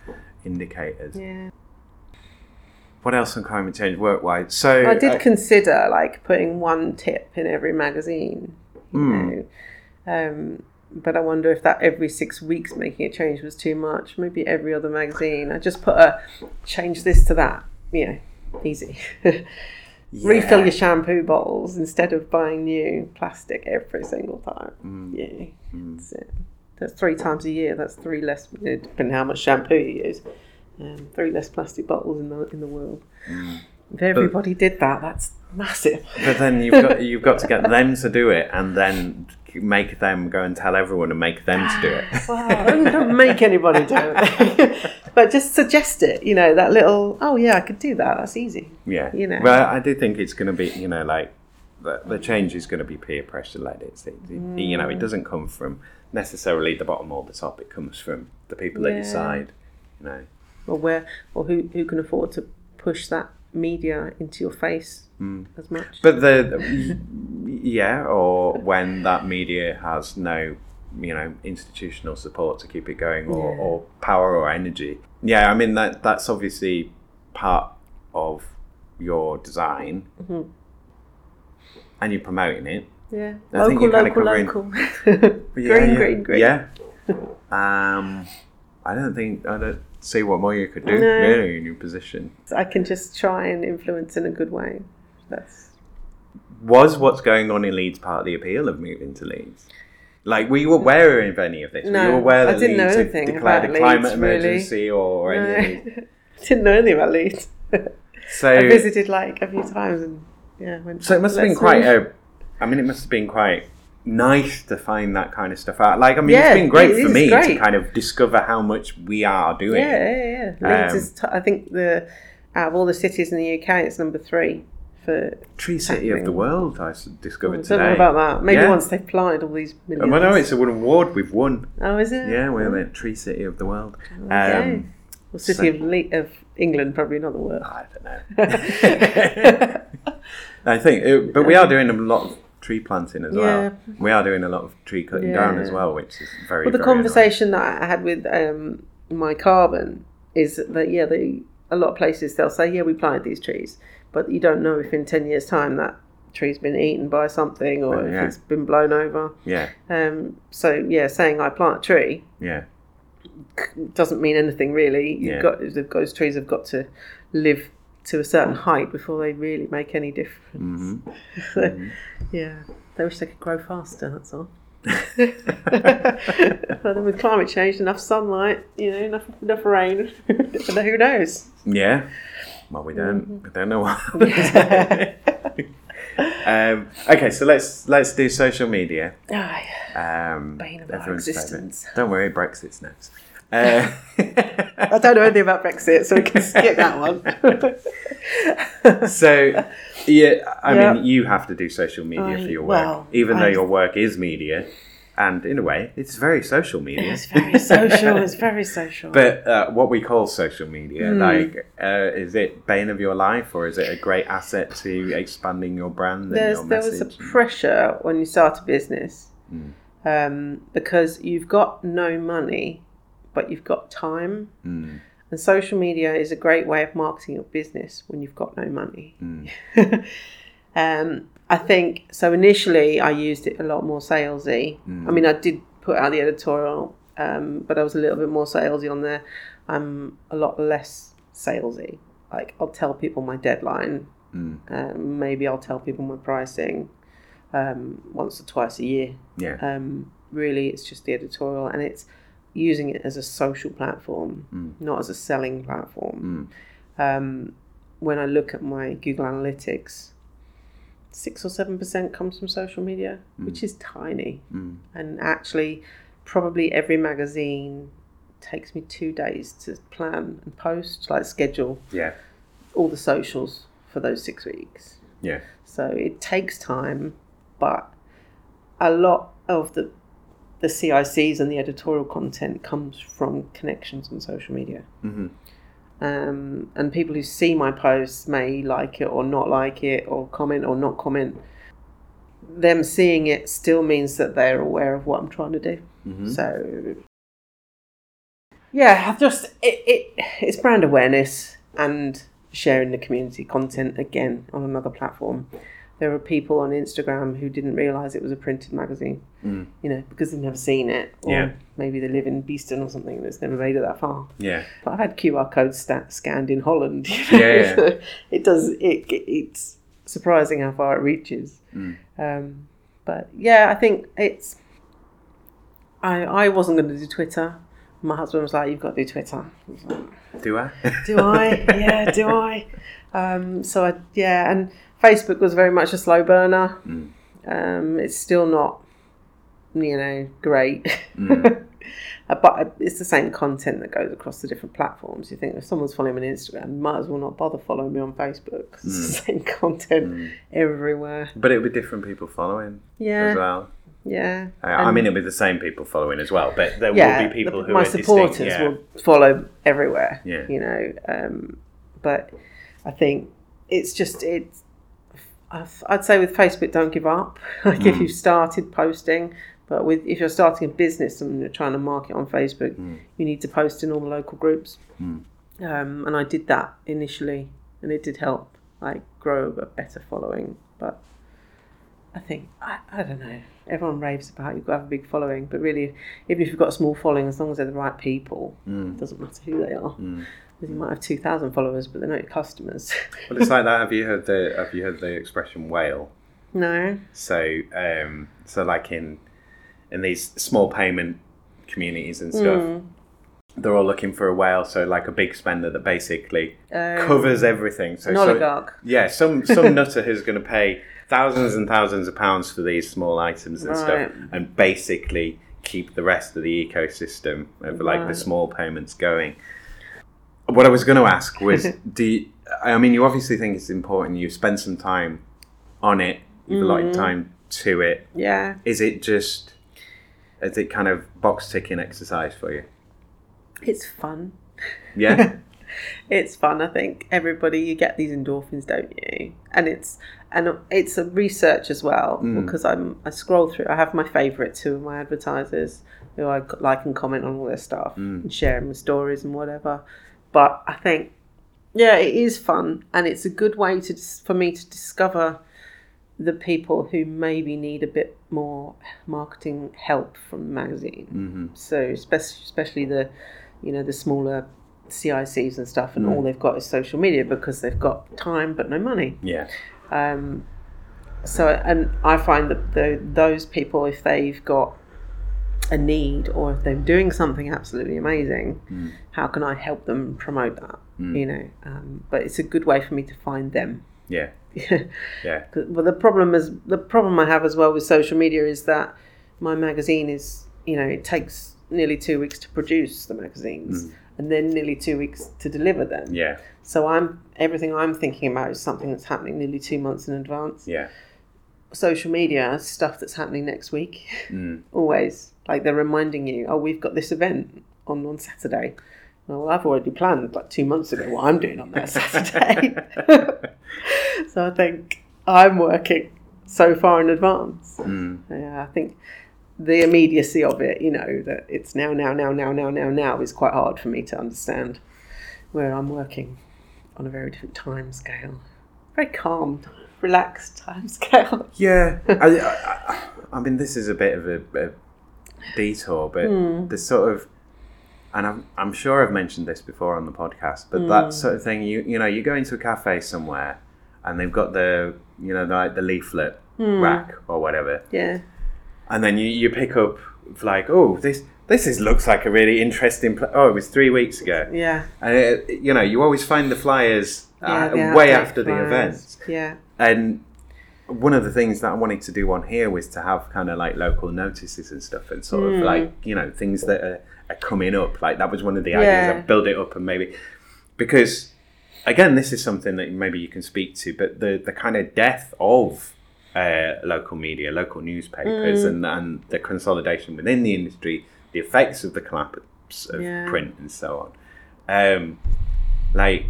indicators. Yeah. What else on climate change work wise? So I did uh, consider like putting one tip in every magazine, you Hmm. know. Um, but I wonder if that every six weeks making a change was too much. Maybe every other magazine. I just put a change this to that. You know, easy. Refill your shampoo bottles instead of buying new plastic every single time. Hmm. Yeah, that's it. That's three times a year. That's three less, depending how much shampoo you use. Um, three less plastic bottles in the in the world. Hmm. If everybody did that, that's massive. But then you've got you've got to get them to do it, and then make them go and tell everyone and make them to do it. Well, don't, make anybody do it, but just suggest it. You know that little. Oh yeah, I could do that. That's easy. Yeah, You know. Well, I do think it's going to be, you know, like the, the change is going to be peer pressure led. It's, it, it- you know, it mm. doesn't come from necessarily the bottom or the top. It comes from the people that Yeah. decide. You know, Or where, or who who can afford to push that media into your face as much. but the yeah, or when that media has no, you know, institutional support to keep it going, or, Yeah. or power or energy. Yeah, I mean that that's obviously part of your design, Mm-hmm. and you're promoting it. yeah, I local, local, local. Yeah, green, yeah, green, green. Yeah. um, I don't think I don't see what more you could do No. really in your position. I can just try and influence in a good way. That's Was what's going on in Leeds part of the appeal of moving to Leeds? Like, were you aware of any of this? were No, you aware I that didn't know Leeds had anything declared about a climate Leeds, really. emergency or No. any of these? didn't know anything about Leeds. So, I visited like a few times and yeah, went. so it must have been quite a. I mean, it must have been quite nice to find that kind of stuff out. Like, I mean, Yeah, it's been great it for me to kind of discover how much we are doing. Yeah, yeah, yeah. Leeds Um, is. T- I think the out of all the cities in the UK, it's number three for. Tree City of the. World, I s- I discovered don't know about that. Maybe Yeah. once they've planted all these millions. Well, no, it's an award we've won. Oh, is it? Yeah, we're the Tree City of the World. Okay. Um, Well, city so- of Le- of England, probably not the word. I don't know. I think, it, but we are doing a lot of tree planting as Yeah. well. We are doing a lot of tree cutting down as well, which is very. Well, the very conversation that I had with um, my carbon is that yeah, they a lot of places they'll say yeah we planted these trees, but you don't know if in ten years' time that tree's been eaten by something or Well, if it's been blown over. annoying. Um, so yeah, saying I plant a tree Yeah, doesn't mean anything really. You've Yeah. got those trees have got to live to a certain height before they really make any difference. hmm So, yeah, they wish they could grow faster. That's all. but then with climate change, enough sunlight, you know, enough enough rain. who knows? yeah. Well, we don't. Mm-hmm. We don't know what. um, okay, so let's let's do social media. Aye. Um, Bane of our existence. Don't worry, Brexit's next. Uh, I don't know anything about Brexit, so we can skip that one. so yeah i Yeah. mean you have to do social media I- for your work well, even though your work is media and in a way it's very social media it's very social. It's very social. but uh, what we call social media Hmm. like uh, is it bane of your life or is it a great asset to expanding your brand your there was a pressure when you start a business Mm. um, because you've got no money, but you've got time. Mm, And social media is a great way of marketing your business when you've got no money. mm, um, I think so. Initially, I used it a lot more salesy. Mm. I mean, I did put out the editorial, um, but I was a little bit more salesy on there. I'm a lot less salesy. Like I'll tell people my deadline. mm. Um, maybe I'll tell people my pricing um, once or twice a year. yeah Um, really, it's just the editorial, and it's using it as a social platform, Mm. not as a selling platform. Mm. Um, when I look at my Google Analytics, six or seven percent comes from social media, which is tiny. Mm. And actually, probably every magazine takes me two days to plan and post, like schedule Yeah. all the socials for those six weeks. Yeah. So it takes time, but a lot of the the CICs and the editorial content comes from connections on social media. hmm Um, and people who see my posts may like it or not like it or comment or not comment. Them seeing it still means that they're aware of what I'm trying to do. hmm So yeah, I just it, it it's brand awareness and sharing the community content again on another platform. There are people on Instagram who didn't realise it was a printed magazine, Mm. you know, because they've never seen it, or Yeah. maybe they live in Beeston or something that's never made it that far. Yeah. But I've had QR codes scanned in Holland. You know? Yeah. so it does. It it's surprising how far it reaches. Mm. Um, but yeah, I think it's. I I wasn't going to do Twitter. My husband was like, "You've got to do Twitter." I like, Do I? do I? yeah, do I? Um, so I yeah, and Facebook was very much a slow burner. Mm. Um, it's still not, you know, great. Mm. Uh, but it's the same content that goes across the different platforms. You think if someone's following me on Instagram, might as well not bother following me on Facebook 'cause it's the same content Mm. everywhere. But it would be different people following Yeah, as well. yeah. I, I mean, it'd be the same people following as well, but there yeah, will be people the- who my are supporters distinct. Yeah. will follow everywhere. Yeah. you know. Um, but I think it's just it's. I'd say with Facebook, don't give up. Like Mm. if you've started posting, but with if you're starting a business and you're trying to market on Facebook, Mm. you need to post in all the local groups. Mm. Um, and I did that initially, and it did help like grow a better following. But I think I, I don't know. Everyone raves about you've got to have a big following, but really, even if you've got a small following, as long as they're the right people, Mm. it doesn't matter who they are. Because you might have two thousand followers, but they're not your customers. Well, it's like that. Have you heard the Have you heard the expression whale? no. So, um, so like in in these small payment communities and stuff, Mm. they're all looking for a whale. So, like a big spender that basically Um, covers everything. So, an so oligarch. yeah, some some nutter who's going to pay thousands and thousands of pounds for these small items and Right. stuff, and basically keep the rest of the ecosystem of like the small payments going. What I was going to ask was, do you, I mean, you obviously think it's important. You spend some time on it. You've allotted Mm-hmm. time to it. Yeah. Is it just, is it kind of box ticking exercise for you? It's fun. Yeah. it's fun. I think everybody you get these endorphins, don't you? And it's and it's a research as well Mm. because I'm I scroll through. I have my favourite two of my advertisers who I like and comment on all their stuff Mm. and share my stories and whatever. But I think yeah, it is fun and it's a good way to for me to discover the people who maybe need a bit more marketing help from the magazine hmm so especially especially the you know the smaller CICs and stuff, and Mm. all they've got is social media because they've got time but no money. Yeah. Um, so and I find that the, those people, if they've got a need or if they're doing something absolutely amazing, Mm. how can I help them promote that? Mm. You know, um, but it's a good way for me to find them. Yeah. Yeah. Well, the problem is the problem I have as well with social media is that my magazine is you know it takes nearly two weeks to produce the magazines Mm. and then nearly two weeks to deliver them. Yeah. So I'm everything I'm thinking about is something that's happening nearly two months in advance. Yeah. Social media stuff that's happening next week. Mm. Always like they're reminding you, oh, we've got this event on on Saturday. Well, I've already planned like two months ago what I'm doing on that Saturday. so I think I'm working so far in advance. Mm. Yeah, I think the immediacy of it, you know, that it's now, now, now, now, now, now, now, is quite hard for me to understand. Where I'm working on a very different time scale, very calm, relaxed time scale. Yeah, I, I, I mean, this is a bit of a, a detour, but Hmm. the sort of, and I'm, I'm sure I've mentioned this before on the podcast, but that sort of thing, you you know, you go into a cafe somewhere, and they've got the you know like the leaflet rack or whatever, Yeah, and then you, you pick up like, oh, this this is looks like a really interesting. Pl- oh, it was three weeks ago, yeah, and it, you know, you always find the flyers uh, the way after the flyers. event Yeah, and one of the things that I wanted to do on here was to have kind of like local notices and stuff, and sort Hmm. of like you know things that are, are coming up. Like that was one of the Yeah. ideas. I build it up and maybe because again, this is something that maybe you can speak to, but the the kind of death of uh, local media, local newspapers, Hmm. and and the consolidation within the industry, the effects of the collapse of Yeah. print and so on. Um, like,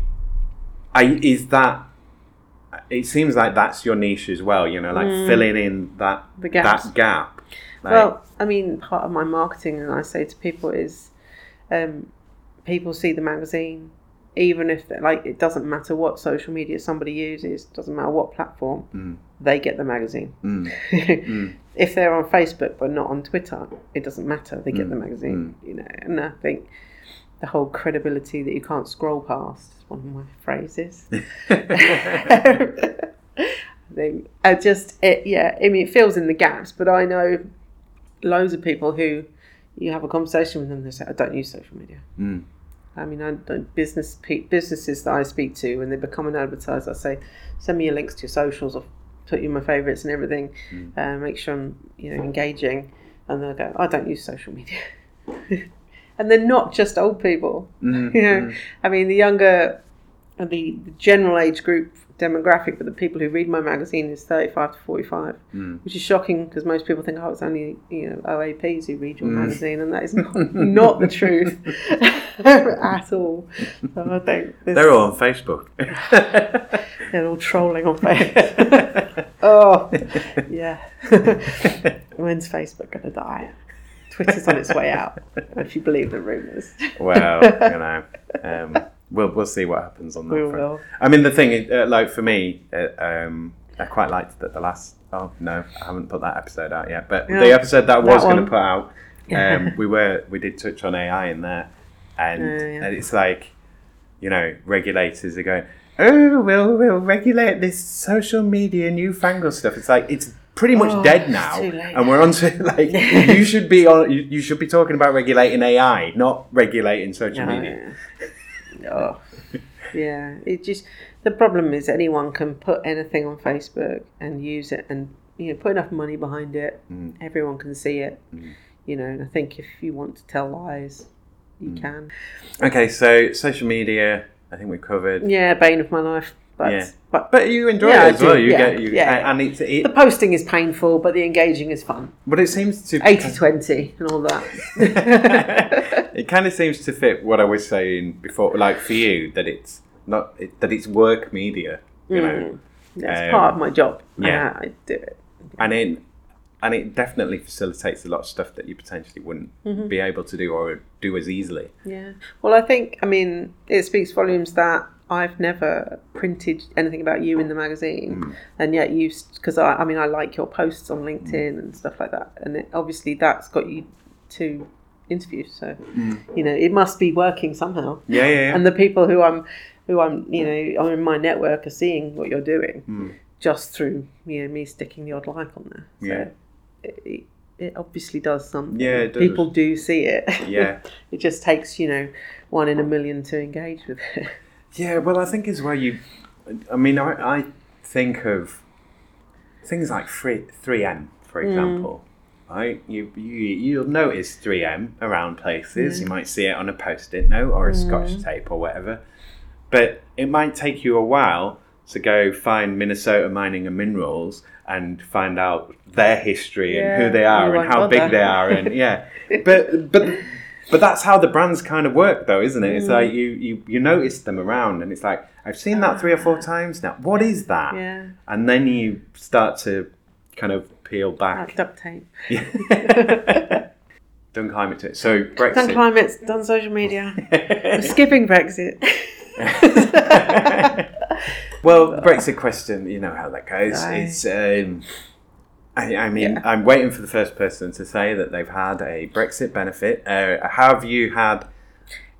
I is that. It seems like that's your niche as well. You know, like filling in that. The gaps. that gap. Like, well, I mean, part of my marketing, and I say to people is, um, people see the magazine, even if like it doesn't matter what social media somebody uses, doesn't matter what platform, Mm. they get the magazine. mm, mm, if they're on Facebook but not on Twitter, it doesn't matter. They get Mm, the magazine, you know. And I think the whole credibility that you can't scroll past is one of my phrases. I think I just it, yeah. I mean, it fills in the gaps, but I know loads of people who you have a conversation with them. They say, "I don't use social media." mm, I mean, I don't business pe- businesses that I speak to when they become an advertiser. I say, send me your links to your socials. I'll put you my favourites and everything. Uh, make sure I'm you know engaging. And they'll go, I don't use social media. and they're not just old people. mm, You know, mm. I mean, the younger, the, the general age group demographic for the people who read my magazine is 35 to 45, Mm. which is shocking because most people think, oh, it's only, you know, OAPs who read your Mm. magazine, and that is not, not the truth at all. So I think this, They're all on Facebook. they're all trolling on Facebook. oh, yeah. When's Facebook going to die? Twitter's on its way out, if you believe the rumours. well, you know, um, we'll we'll see what happens on that. We front. will. I mean, the thing, uh, like for me, uh, um, I quite liked that the last. Oh no, I haven't put that episode out yet. But the episode that I was going to put out, um, we were we did touch on AI in there, and, Oh, yeah. and it's like, you know, regulators are going, oh, we'll we'll regulate this social media newfangled stuff. It's like it's pretty much Oh, dead now, and we're on to like you should be on. You, you should be talking about regulating AI, not regulating social media. Yeah. Oh, yeah. It just the problem is anyone can put anything on Facebook and use it, and you know put enough money behind it. Mm. Everyone can see it. Mm. You know, and I think if you want to tell lies, you Mm. can. Okay, so social media, I think we covered. Yeah, bane of my life. But Yeah. but But you enjoy Yeah, it as well. You yeah, get you, yeah. and it's it, the posting is painful, but the engaging is fun. but it seems to 80-20 and all that. it kind of seems to fit what I was saying before, like for you that it's not it, that it's work media, you know, Mm. That's Um, part of my job. yeah. and I do it. and it and it definitely facilitates a lot of stuff that you potentially wouldn't Mm-hmm. be able to do or do as easily. Yeah. Well, I think, I mean, it speaks volumes that I've never printed anything about you in the magazine, Mm. and yet you, because I, I mean, I like your posts on LinkedIn and stuff like that, and it, obviously that's got you to interviews. So, you know, it must be working somehow. Yeah, yeah, yeah. And the people who I'm, who I'm, you know, are in my network are seeing what you're doing Mm. just through, you know, me sticking the odd like on there. So Yeah. It, it obviously does something. Yeah, it does. People do see it. Yeah. it just takes, you know, one in a million to engage with it. Yeah, well, I think as well you. I mean, I, I think of things like three three M, for Mm. example. Right, you you you'll notice three M around places. Mm. You might see it on a post-it note or a Scotch tape or whatever. But it might take you a while to go find Minnesota Mining and Minerals and find out their history and who they are and how big they are and yeah. But but but that's how the brands kind of work though, isn't it? Mm. It's like you, you you notice them around and it's like I've seen that three or four times now. What is that? yeah. And then you start to kind of peel back. duct tape. Done climate change. So Brexit. Done climate. done social media. We're skipping Brexit. well, Brexit question, you know how that goes. It's, um, I, I mean, Yeah. I'm waiting for the first person to say that they've had a Brexit benefit. Uh, have you had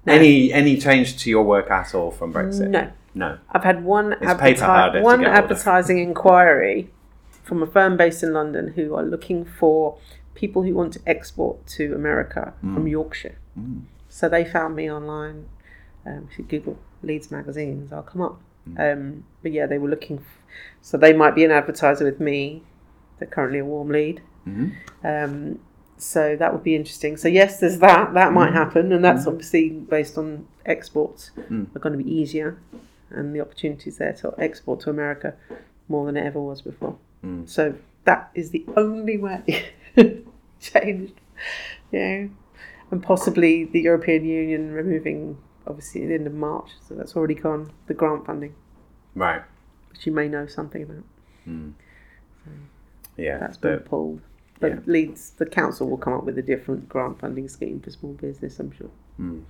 No. any any change to your work at all from Brexit? No. No. I've had one, It's paper harder adverti- one get hold of. advertising inquiry from a firm based in London who are looking for people who want to export to America Mm. from Yorkshire. So they found me online. Um, if you Google Leeds magazines, I'll come up. Um, but yeah, they were looking. F- so they might be an advertiser with me. They're currently a warm lead. Mhm. Um, so that would be interesting. So yes, there's that. That might Mm. happen, and that's obviously based on exports Mm. are going to be easier, and the opportunities there to export to America more than it ever was before. Mm. So that is the only way changed. Yeah, and possibly the European Union removing obviously at the end of March. So that's already gone. The grant funding, Right. which you may know something about. Mm. Yeah. that's been pulled. But yeah. Leeds, the council will come up with a different grant funding scheme for small business, I'm sure. Mm.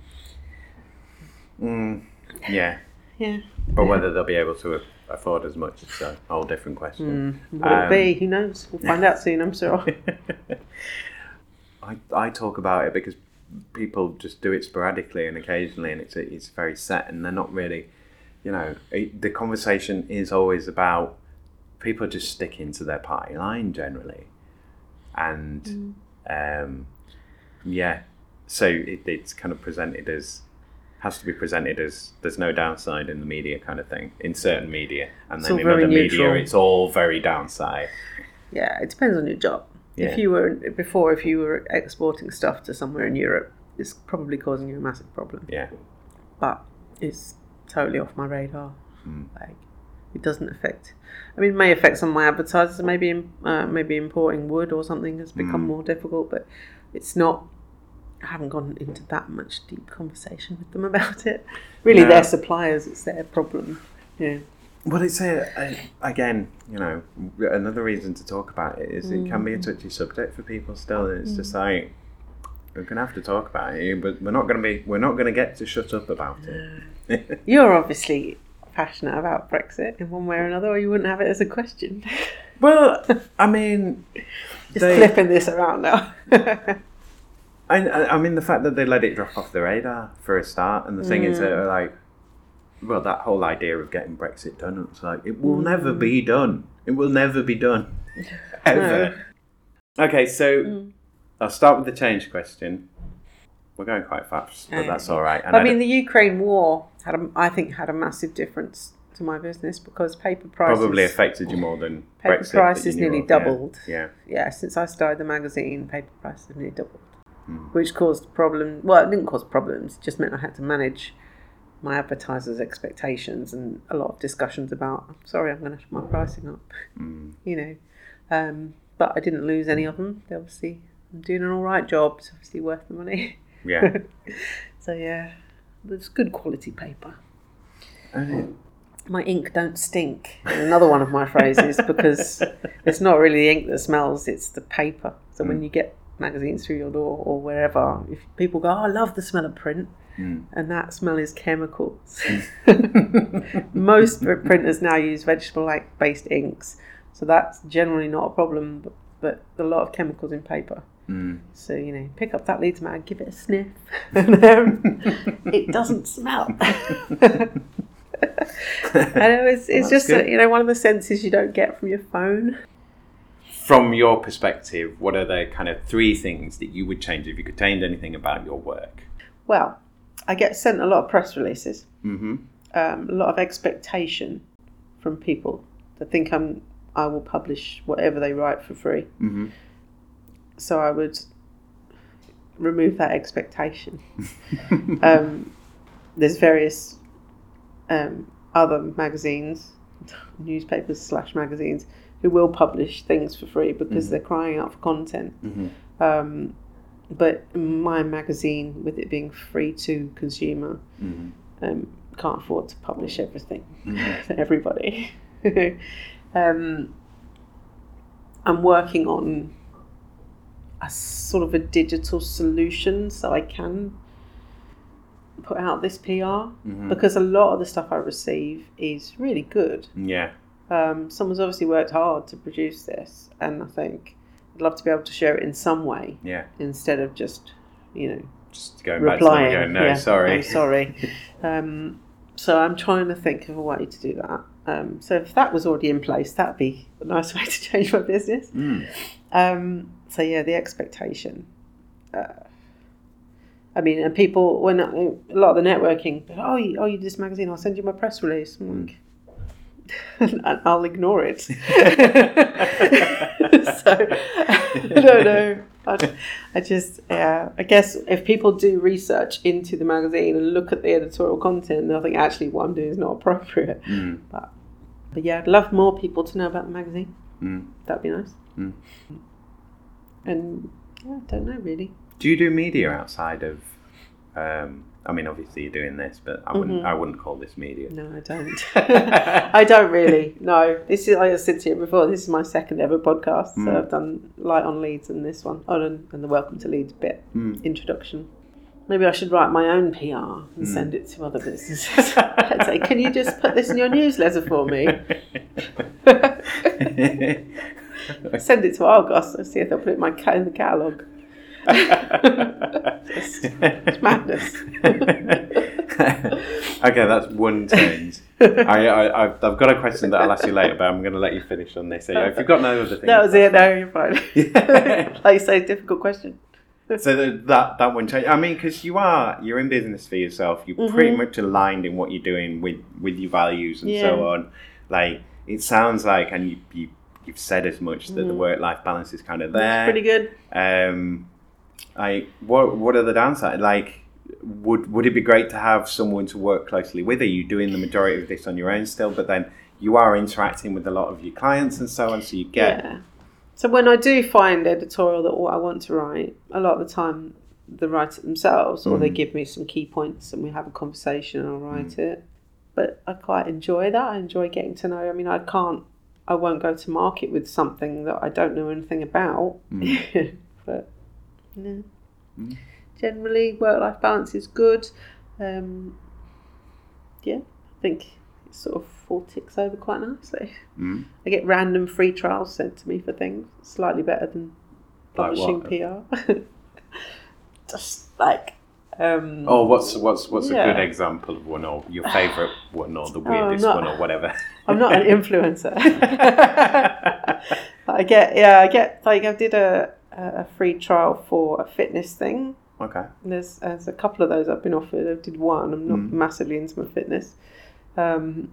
Mm. Yeah. Yeah. But whether they'll be able to afford as much is a whole different question. Mm. Will Um, it be? Who knows? We'll find out soon, I'm sure. I, I talk about it because people just do it sporadically and occasionally, and it's it's very set, and they're not really, you know, it, the conversation is always about people just sticking to their party line generally, and um, yeah, so it, it's kind of presented as has to be presented as there's no downside in the media kind of thing in certain media, and It's then in other media it's all very downside. Yeah, it depends on your job. Yeah. If you were before, if you were exporting stuff to somewhere in Europe, it's probably causing you a massive problem. Yeah. But it's totally off my radar. Mm. Like it doesn't affect. I mean, it may affect some of my advertisers. Maybe uh, maybe importing wood or something has become Mm. more difficult, but it's not. I haven't gone into that much deep conversation with them about it. Really, No. their suppliers, it's their problem. Yeah. Well, it's a, a again, you know, another reason to talk about it is it can be a touchy subject for people still. And it's just like we're gonna have to talk about it, but we're not gonna be, we're not gonna get to shut up about it. You're obviously passionate about Brexit in one way or another, or you wouldn't have it as a question. well, I mean, Just they- flipping this around now. I, I mean, the fact that they let it drop off the radar for a start, and the thing is that Mm. they're like, well, that whole idea of getting Brexit done, it's like it will Mm. never be done. It will never be done, ever. Okay, so Mm. I'll start with the change question. We're going quite fast, but that's all right. And I mean, the Ukraine war had, a, I think, had a massive difference to my business because paper prices probably affected you more than Paper Brexit. prices that you knew nearly of, doubled. Yeah. yeah, since I started the magazine, paper prices nearly doubled, Mm. which caused problem. Well, it didn't cause problems. It just meant I had to manage my advertisers' expectations and a lot of discussions about. I'm sorry, I'm going to have my pricing up. Mm. You know, um, but I didn't lose any of them. They obviously I'm doing an all right job. It's obviously worth the money. Yeah. so yeah, it's good quality paper. My ink don't stink. Another one of my phrases because it's not really the ink that smells; it's the paper. So when Mm. you get magazines through your door or wherever, if people go, oh, "I love the smell of print," Mm. and that smell is chemicals. Most printers now use vegetable-like based inks, so that's generally not a problem. But, but a lot of chemicals in paper. Mm. So you know, pick up that Leeds mag, give it a sniff, and um, it doesn't smell. I know it's, it's just good. you know one of the senses you don't get from your phone. From your perspective, what are the kind of three things that you would change if you could change anything about your work? Well, I get sent a lot of press releases, Mm-hmm. um, a lot of expectation from people that think I'm I will publish whatever they write for free. Mm-hmm. So I would remove that expectation. um, there's various um, other magazines, newspapers slash magazines, who will publish things for free because Mhm. they're crying out for content. Mm-hmm. Um, but my magazine, with it being free to consumer, Mm-hmm. um, can't afford to publish everything for everybody. um, I'm working on a sort of a digital solution so I can put out this PR Mhm. because a lot of the stuff I receive is really good. Yeah. Um, someone's obviously worked hard to produce this, and I think I'd love to be able to share it in some way Yeah. instead of just, you know, Just going back to them replying. going, no, yeah, sorry. I'm sorry. um, so I'm trying to think of a way to do that. Um, so if that was already in place, that'd be a nice way to change my business. Mm. Um, so yeah, the expectation. Uh, I mean, and people when I- a lot of the networking, oh, you, oh, you do this magazine, I'll send you my press release. I'm like, and I'll ignore it. so I don't know. I, I just, yeah, I guess if people do research into the magazine and look at the editorial content, they'll think actually what I'm doing is not appropriate. Mm. But, but yeah, I'd love more people to know about the magazine. Mm. That'd be nice. And yeah, I don't know really. Do you do media outside of? Um, I mean, obviously you're doing this, but I wouldn't. Mhm. I wouldn't call this media. No, I don't. I don't really. No, this is. I said to you before. This is my second ever podcast. So Mm. I've done light on Leeds and this one. Oh, and, and the Welcome to Leeds bit Mm. introduction. Maybe I should write my own PR and Mm. send it to other businesses. Say, can you just put this in your newsletter for me? Send it to Argos and see if they'll put it in my in the catalogue. it's, it's madness. okay, that's one change. I, I, I've, I've got a question that I'll ask you later, but I'm going to let you finish on this. So if you've got no other things, That was it. No, you're fine. Yeah. like you say, difficult question. So the, that that one change. I mean, because you are you're in business for yourself. You're pretty Mhm. much aligned in what you're doing with with your values and Yeah. so on. Like it sounds like, and you, you you've said as much that the Mhm. work life balance is kind of It's there. pretty good. Um, like what what are the downsides? Like, would would it be great to have someone to work closely with? Are you doing the majority of this on your own still? But then you are interacting with a lot of your clients and so on, so you get Yeah. So when I do find editorial that what I want to write, a lot of the time they write it themselves or they Mm. give me some key points and we have a conversation and I'll write it. But I quite enjoy that. I enjoy getting to know. I mean, I can't, I won't go to market with something that I don't know anything about. but yeah. Mm. generally, work life balance is good. Um, yeah, I think it sort of all ticks over quite nicely. Mm. I get random free trials sent to me for things. Slightly better than publishing what? PR. Just like. Um, Oh, what's what's what's a good example of one or your favourite one or the weirdest not- one or whatever? I'm not an influencer. I get yeah, I get like I did a a free trial for a fitness thing. okay. And There's there's a couple of those I've been offered. I did one. I'm not Mm. massively into my fitness. Um,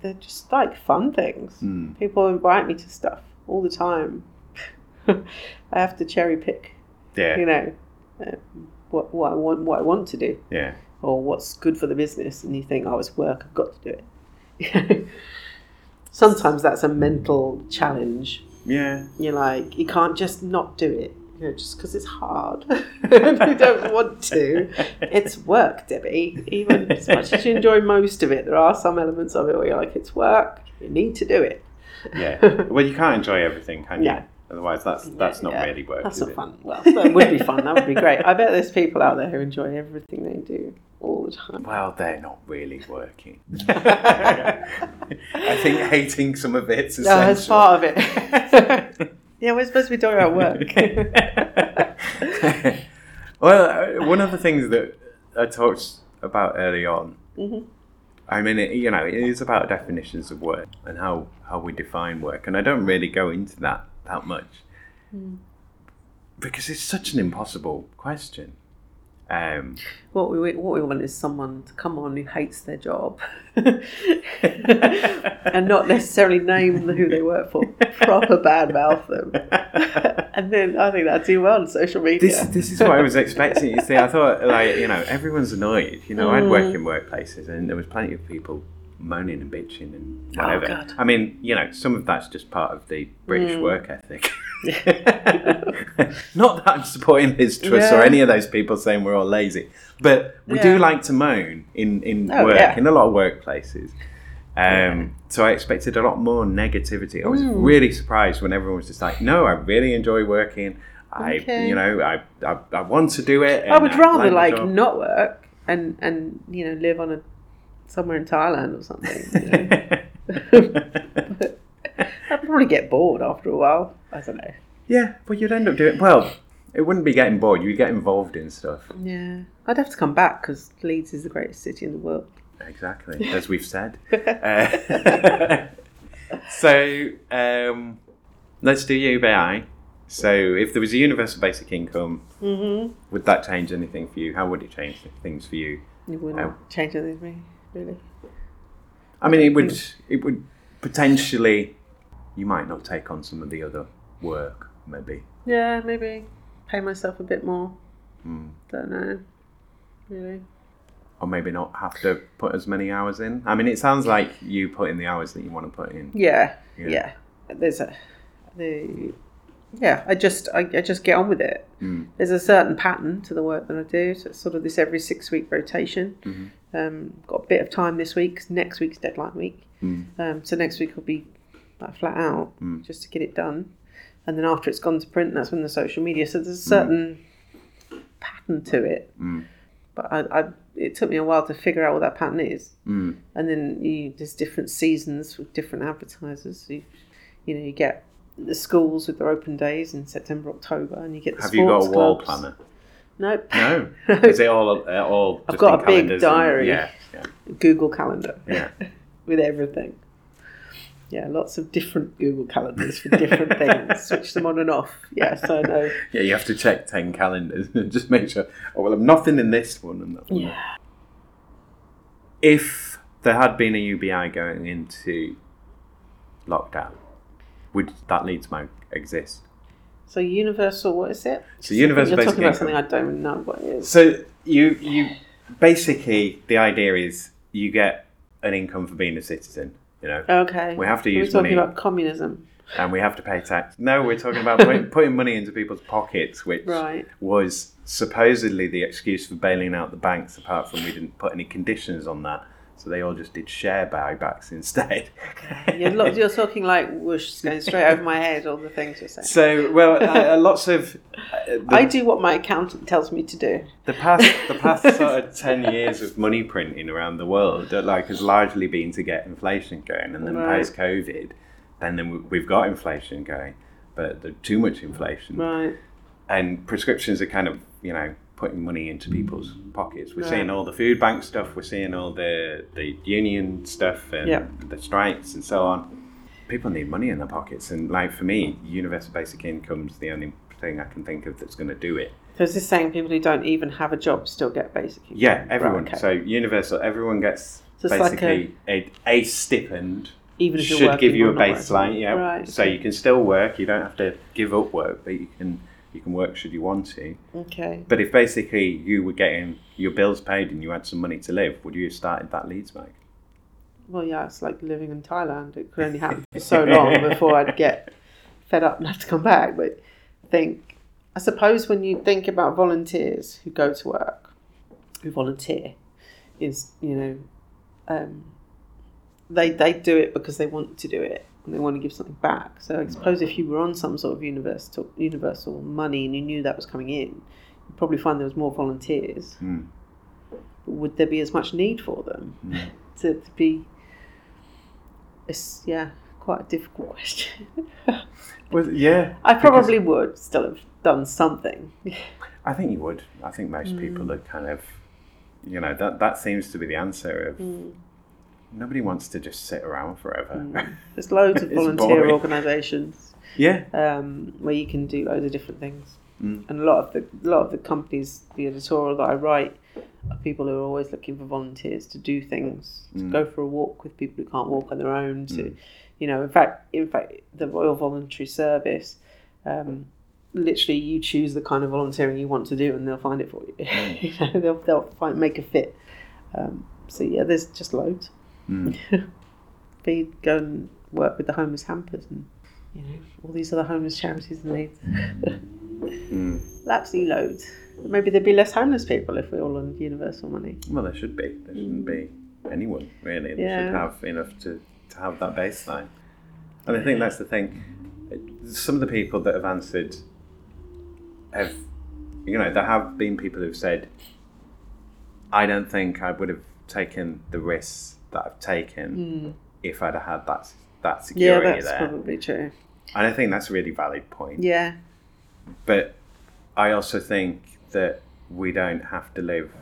they're just like fun things. Mm. People invite me to stuff all the time. I have to cherry pick, Yeah. you know, uh, what what I want what I want to do Yeah. or what's good for the business, and you think, oh, it's work. I've got to do it. Sometimes that's a mental challenge. Yeah. You're like, you can't just not do it. You know, just because it's hard. you don't want to. It's work, Deby. Even as much as you enjoy most of it, there are some elements of it where you're like, it's work. You need to do it. Yeah. Well, you can't enjoy everything, can you? Yeah. Otherwise, that's that's not Yeah, really work. That's not it? fun. Well, that would be fun. That would be great. I bet there's people out there who enjoy everything they do all the time. Well, they're not really working. I think hating some of it's No, essential. it's part of it. yeah, we're supposed to be talking about work. well, uh, one of the things that I talked about early on, Mhm. I mean, it, you know, it is about definitions of work and how, how we define work, and I don't really go into that that much Hmm. because it's such an impossible question. Um, What we what we want is someone to come on who hates their job, and not necessarily name who they work for. Proper bad mouth them, and then I think that'd do well on social media. this this is what I was expecting. You see, I thought like you know everyone's annoyed. You know, I'd work Mm. in workplaces and there was plenty of people moaning and bitching and Oh, whatever. God. I mean, you know, some of that's just part of the British Mm. work ethic. Not that I'm supporting Liz Truss or any of those people saying we're all lazy, but we Yeah. do like to moan in in Oh, work yeah. in a lot of workplaces. Um, So I expected a lot more negativity. I was Mm. really surprised when everyone was just like, "No, I really enjoy working. I, Okay. you know, I, I, I want to do it." I would rather my like not work and and you know live on a somewhere in Thailand or something. You know? I'd probably get bored after a while. I don't know. yeah, but you'd end up doing well. It wouldn't be getting bored. You'd get involved in stuff. Yeah, I'd have to come back because Leeds is the greatest city in the world. Exactly, as we've said. Uh, so um, let's do UBI. So if there was a universal basic income, Mm-hmm. would that change anything for you? How would it change things for you? It wouldn't Oh. change anything for me, really. I mean, it would it would potentially you might not take on some of the other work, maybe. Yeah, maybe pay myself a bit more. Mm. Don't know. Really. Or maybe not have to put as many hours in. I mean, it sounds like you put in the hours that you want to put in. Yeah. Yeah. Yeah. There's a the yeah, I just I, I just get on with it. Mm. There's a certain pattern to the work that I do. So it's sort of this every six week rotation. Mhm. Um, got a bit of time this week. 'cause next week's deadline week. Mm. Um, so next week will be like flat out Mm. just to get it done. And then after it's gone to print, that's when the social media. So there's a certain pattern to it. Mm. But I, I, it took me a while to figure out what that pattern is. Mm. And then you, there's different seasons with different advertisers. You, you know, you get the schools with their open days in September, October, and you get the Have you got a wall clubs. planner? Nope. No. Is it all uh, all? I've got a big calendars and- diary. yeah. Yeah. Google Calendar. Yeah. with everything. Yeah, lots of different Google calendars for different things. Switch them on and off. Yes, I know. Yeah, you have to check 10 calendars and just make sure, oh, well, I'm nothing in this one and that one. Yeah. If there had been a UBI going into lockdown, would that Leeds Mag exist? So universal, what is it? So universal You're talking about something I don't know what it is. So you you basically the idea is you get an income for being a citizen. You know, Okay. We have to use. Money. We're talking money. about communism. and we have to pay tax. No, we're talking about putting, putting money into people's pockets, which Right. was supposedly the excuse for bailing out the banks. Apart from we didn't put any conditions on that, so they all just did share buybacks instead. You're, lo- you're talking like whoosh, it's going straight over my head, all the things you're saying. So, well, uh, lots of uh, the, I do what my accountant tells me to do. the past the past sort of ten years of money printing around the world, like, has largely been to get inflation going, and then Right. post COVID, then then we- we've got inflation going, but there's too much inflation, Right. and prescriptions are kind of you know putting money into people's pockets. We're Right. seeing all the food bank stuff, we're seeing all the the union stuff, and Yeah. the strikes and so on. People need money in their pockets, and like for me, universal basic income is the only thing I can think of that's going to do it. So is this saying people who don't even have a job still get basic income? Yeah, everyone. Right, okay. So universal, everyone gets So it's like basically a, a stipend. even if you're Should give you a working. baseline, yeah. Right. So you can still work. You don't have to give up work, but you can you can work should you want to. Okay. But if basically you were getting your bills paid and you had some money to live, would you have started that Leeds Mag? Well, yeah, it's like living in Thailand. It could only happen for so long before I'd get fed up and have to come back. But I think, I suppose when you think about volunteers who go to work, who volunteer, is, you know, um, they, they do it because they want to do it they want to give something back. So I suppose if you were on some sort of universal, universal money and you knew that was coming in, you'd probably find there was more volunteers. Mm. Would there be as much need for them? Mm. to, to be it's yeah quite a difficult question Well, yeah. i probably would still have done something I think you would. I think most Mm. people are kind of, you know, that that seems to be the answer of Mm. Nobody wants to just sit around forever. there's loads of volunteer organisations yeah. um, where you can do loads of different things Mm. and a lot of the a lot of the companies the editorial that i write are people who are always looking for volunteers to do things to Mm. go for a walk with people who can't walk on their own to Mm. you know in fact in fact the royal voluntary service um, literally you choose the kind of volunteering you want to do and they'll find it for you Mm. you know, they'll, they'll find make a fit um, so yeah there's just loads Mm. be go and work with the homeless hampers and you know all these other homeless charities and Leeds Mm. absolutely loads maybe there'd be less homeless people if we all on universal money Well, there should be. There shouldn't be anyone really. They Yeah. should have enough to, to have that baseline. And I think that's the thing. Some of the people that have answered have, you know, there have been people who've said, "I don't think I would have taken the risks that I've taken if I'd have had that that security yeah that's there." probably true And I think that's a really valid point. yeah But I also think that we don't have to live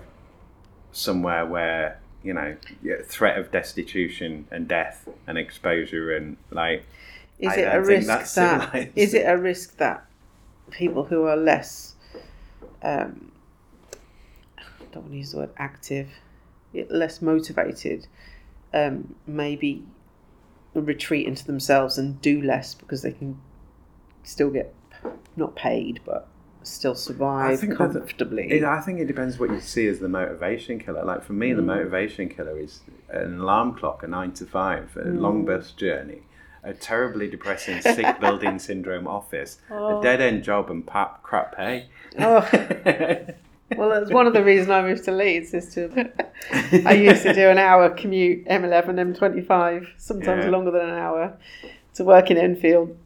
somewhere where you know threat of destitution and death and exposure and like is I it a risk that's that civilized. is it a risk that people who are less um, I don't want to use the word active less motivated um, maybe retreat into themselves and do less because they can still get not paid but still survive think comfortably. It, I think it depends what you see as the motivation killer. Like for me, the Mm. motivation killer is an alarm clock, a nine to five, a Mm. long bus journey, a terribly depressing sick building syndrome office, Oh. a dead end job, and pap, crap pay. Oh. Well, that's one of the reasons I moved to Leeds is to. I used to do an hour commute M11, M25, sometimes Yeah. longer than an hour, to work in Enfield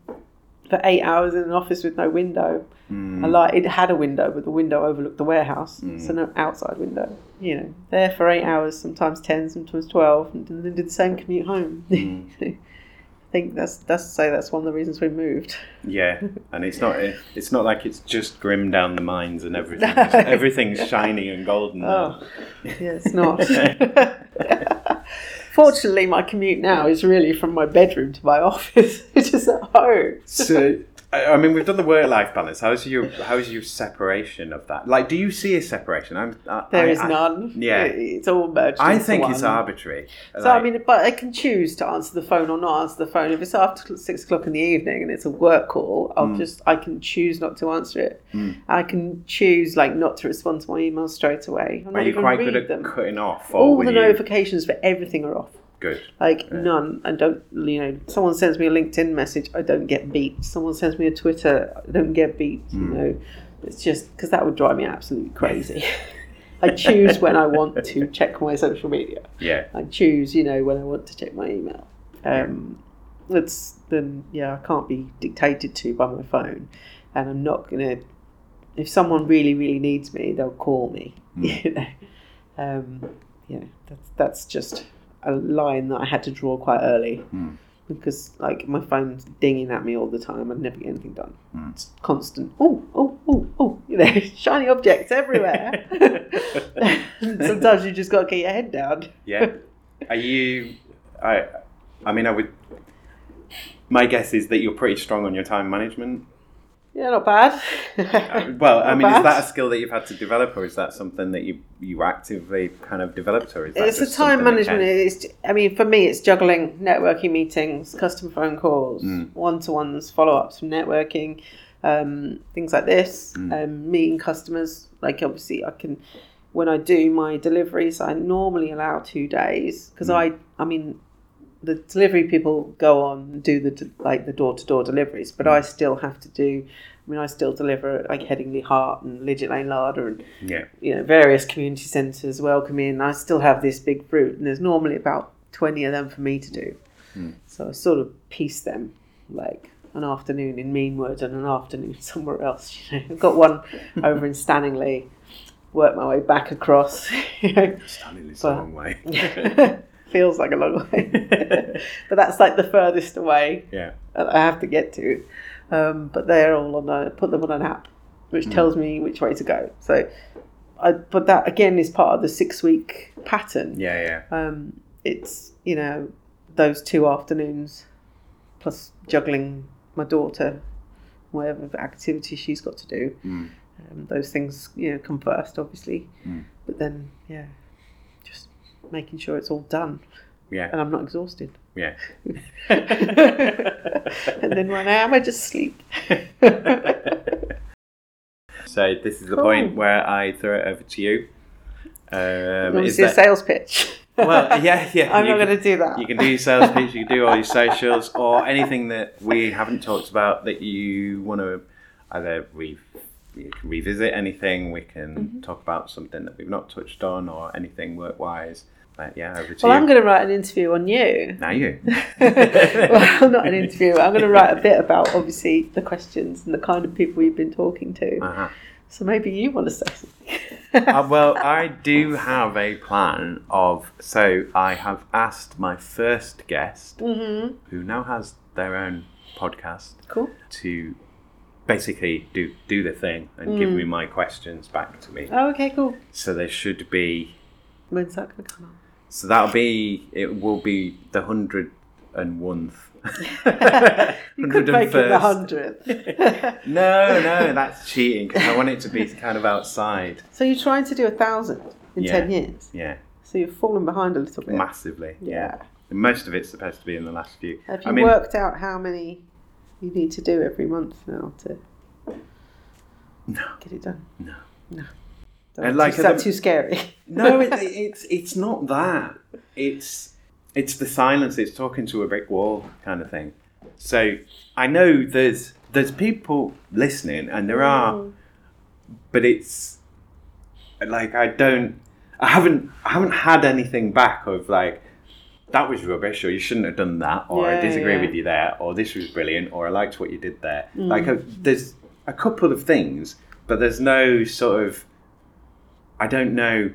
for eight hours in an office with no window. Mm. I like it had a window, but the window overlooked the warehouse, Mm. so no outside window. You know, there for eight hours, sometimes ten, sometimes twelve, and then did the same commute home. Mm. I think that's that's to say that's one of the reasons we moved. Yeah, and it's not it's not like it's just grim down the mines and everything. No. Everything's shiny and golden. Oh, now. yeah, it's not. Fortunately, my commute now is really from my bedroom to my office, which is at home. So, I I mean, we've done the work-life balance. How's your how's your separation of that? Like, do you see a separation? I'm, I, There I- is none. yeah. It's all merged. I think it's arbitrary. So I mean, but I can choose to answer the phone or not answer the phone. If it's after six o'clock in the evening and it's a work call, I'll Mm. just I can choose not to answer it. Mm. I can choose like not to respond to my emails straight away. I'm are you quite good at them. cutting off? All the you... notifications for everything are off. Good. Like Yeah. none. I don't. You know, someone sends me a LinkedIn message, I don't get beat. Someone sends me a Twitter, I don't get beat. Mm. You know, it's just because that would drive me absolutely crazy. I choose when I want to check my social media. Yeah. I choose, you know, when I want to check my email. Um, it's then yeah, I can't be dictated to by my phone, and I'm not gonna. If someone really, really needs me, they'll call me. Mm. You know, um, know, that's that's just a line that I had to draw quite early Mm. because like my phone's dinging at me all the time. I'd never get anything done. Mm. It's constant. Oh, oh, oh, oh! You know, shiny objects everywhere. Sometimes you just got to get your head down. Yeah. Are you? I. I mean, I would. My guess is that you're pretty strong on your time management. Yeah, not bad. Uh, Well, I mean, bad. is that a skill that you've had to develop, or is that something that you you actively kind of developed, or is that it's the time management. It's, I mean, for me, it's juggling networking meetings, customer phone calls, Mm. one to ones, follow ups from networking, um, things like this, Mm. um, meeting customers. Like, obviously, I can, when I do my deliveries, I normally allow two days because Mm. I, I mean, the delivery people go on and do the like the door to door deliveries, but I still have to do. I mean, I still deliver at like Headingley Heart and Lidget Lane Larder and Yeah. you know, various community centres welcome in. I still have this big fruit, and there's normally about 20 of them for me to do. Hmm. So I sort of piece them like an afternoon in Meanwood and an afternoon somewhere else. You know, I've got one over in Stanningley, work my way back across. You know, Standing But- a long way. feels like a long way, but that's like the furthest away yeah. that I have to get to. Um, but they're all on a put them on an app, which Mm. tells me which way to go. So, I but that again is part of the six week pattern. Yeah. Yeah. Um, it's you know those two afternoons plus juggling my daughter, whatever activity she's got to do. Mm. Um, those things you know come first, obviously, Mm. but then yeah, making sure it's all done Yeah. and I'm not exhausted. Yeah. and then when I am, I just sleep. so this is the Cool. point where I throw it over to you. Um, is see a that- sales pitch? well, yeah, yeah. I'm you not going to do that. You can do your sales pitch, you can do all your socials, or anything that we haven't talked about that you want to either re- you can revisit anything, we can Mm-hmm. talk about something that we've not touched on, or anything work wise. But yeah, over to well, you. I'm going to write an interview on you. Now you. well, not an interview. I'm going to write a bit about obviously the questions and the kind of people you've been talking to. Uh-huh. So maybe you want to say something. Uh, well, I do have a plan of. So I have asked my first guest, hmm who now has their own podcast, Cool. to basically do do the thing and give Mm. me my questions back to me. Oh, okay, cool. So there should be. When's that going to come on? So that'll be. It will be the hundred and one. You could make it the hundredth. no, no, that's cheating because I want it to be kind of outside. so you're trying to do a thousand in Yeah. ten years. Yeah. So you've fallen behind a little bit. massively. Yeah. Most of it's supposed to be in the last few. Have you I mean, worked out how many you need to do every month now to No. get it done? No. No. And like is that the- too scary? no, it, it's it's not that. It's it's the silence. It's talking to a brick wall kind of thing. So I know there's there's people listening, and there are, Mm. but it's like I don't. I haven't I haven't had anything back of like that was rubbish or you shouldn't have done that or I disagree yeah. with you there or this was brilliant or I liked what you did there. Mm. Like uh there's a couple of things, but there's no sort of I don't know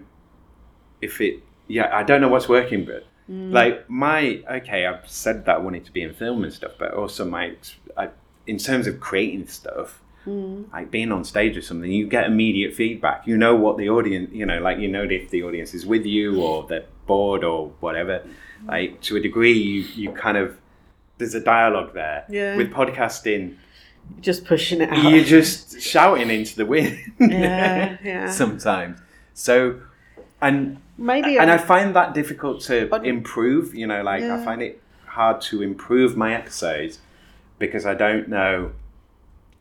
if it yeah I don't know what's working but Mm. like my okay I've said that I wanted to be in film and stuff but also my I, in terms of creating stuff Mm. like being on stage or something, you get immediate feedback. You know what the audience, you know, like you know if the audience is with you or they're bored or whatever. Like to a degree, you you kind of there's a dialogue there. Yeah. With podcasting, Just pushing it out. you're just shouting into the wind. Yeah, yeah. Sometimes. So, and Maybe and I I, find that difficult to improve. You know, like I find it hard to improve my episodes because I don't know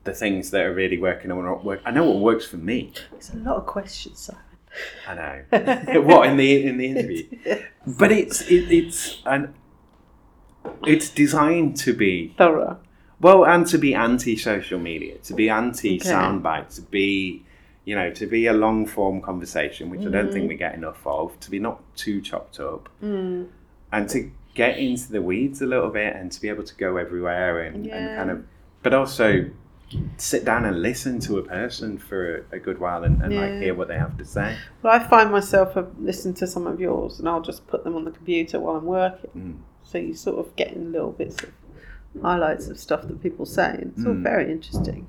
the things that are really working and what not work. I know what works for me. It's a lot of questions, Simon. I know what in the in the interview, but it's it, it's and it's designed to be Thorough. well and to be anti social media, to be anti Okay. soundbite, to be you know to be a long form conversation, which I don't think we get enough of, to be not too chopped up, Mm. and to get into the weeds a little bit and to be able to go everywhere and, and kind of, but also sit down and listen to a person for a, a good while and, and like hear what they have to say. Well, I find myself uh, listening to some of yours, and I'll just put them on the computer while I'm working. Mm. So you sort of getting little bits of highlights of stuff that people say, it's all Mm. very interesting.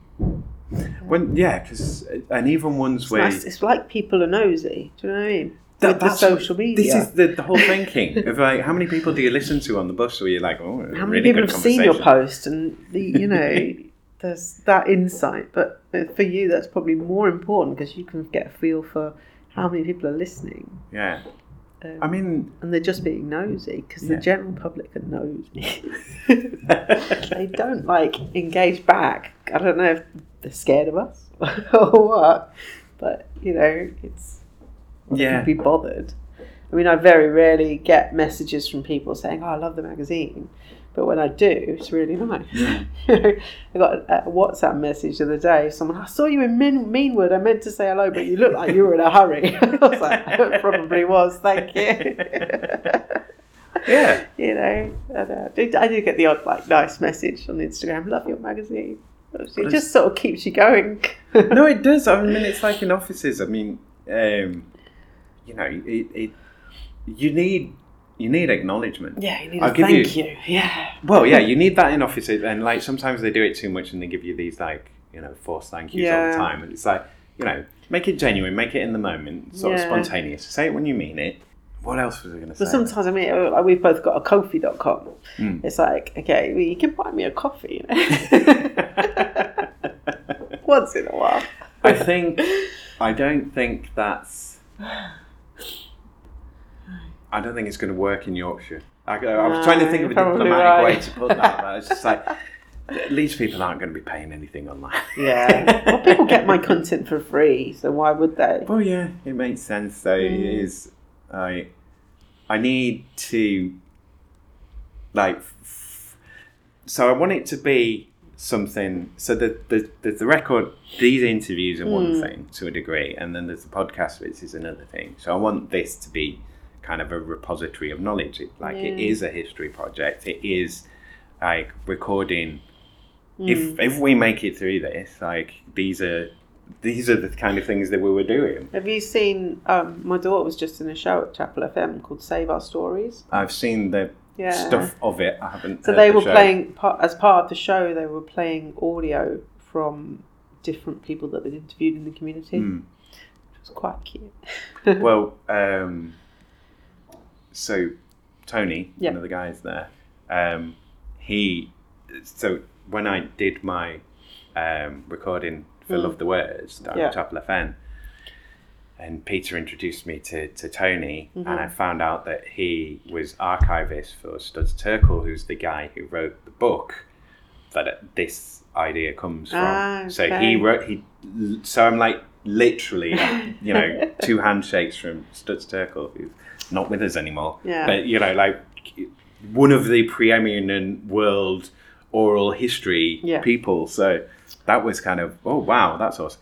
When yeah, because and even ones It's where nice. It's like people are nosy. Do you know what I mean? That- that's- social media. This is the, the whole thinking of like how many people do you listen to on the bus where you're like, oh, How many really people have seen your post, and the you know, there's that insight. But for you, that's probably more important because you can get a feel for how many people are listening. Yeah, Um, I mean, and they're just being nosy because Yeah. the general public are nosy. they don't like engage back. I don't know if they're scared of us or what, but you know, it's Yeah. be bothered. I mean, I very rarely get messages from people saying, "Oh, I love the magazine," but when I do, it's really nice. I got a, WhatsApp message the other day. Someone, I saw you in Mean- Meanwood. I meant to say hello, but you look like you were in a hurry. I was like, I probably was. Thank you. yeah, you know, uh, I do- I do get the odd like nice message on Instagram. Love your magazine. It just sort of keeps you going. no, it does. I mean, it's like in offices. I mean, um, you know, it, it you need you need acknowledgement. yeah, you need I'll a thank you- you. Yeah. Well, yeah, you need that in offices, and like sometimes they do it too much, and they give you these like you know forced thank yous all the time, and it's like you know make it genuine, make it in the moment, sort of spontaneous. Say it when you mean it. What else was I going to say? But sometimes, I mean, uh, like, we've both got a Ko-fi.com. Mm. It's like, okay, well, you can buy me a coffee, you know? Once in a while. I think I don't think that's. I don't think it's going to work in Yorkshire. I, I was trying to think of a No, diplomatic way to put that, but it's just like these people aren't going to be paying anything online. Yeah. well, people get my content for free, so why would they? Well, yeah, it makes sense. So Mm. is. I I need to like. F- so I want it to be something. So the the the, the record, these interviews are one Mm. thing to a degree, and then there's the podcast, which is another thing. So I want this to be kind of a repository of knowledge. It, like it is a history project. It is like recording. Mm. If if we make it through this, like these are. These are the kind of things that we were doing. Have you seen? Um, my daughter was just in a show at Chapel FM called Save Our Stories. I've seen the Yeah. stuff of it. I haven't. So they the were show. playing part, as part of the show. They were playing audio from different people that they'd interviewed in the community. Mm. It was quite cute. Well, um, so Tony, Yeah. one of the guys there, um, he. So when I did my um, recording for Mm. Love the Words down Yeah. at Chapel FM, and Peter introduced me to, to Tony, Mm-hmm. and I found out that he was archivist for Studs Terkel, who's the guy who wrote the book that this idea comes from. Ah, So he wrote he. So I'm like literally, you know, two handshakes from Studs Terkel, who's not with us anymore. Yeah. But you know, like one of the preeminent world oral history Yeah. people. So that was kind of oh wow, that's awesome.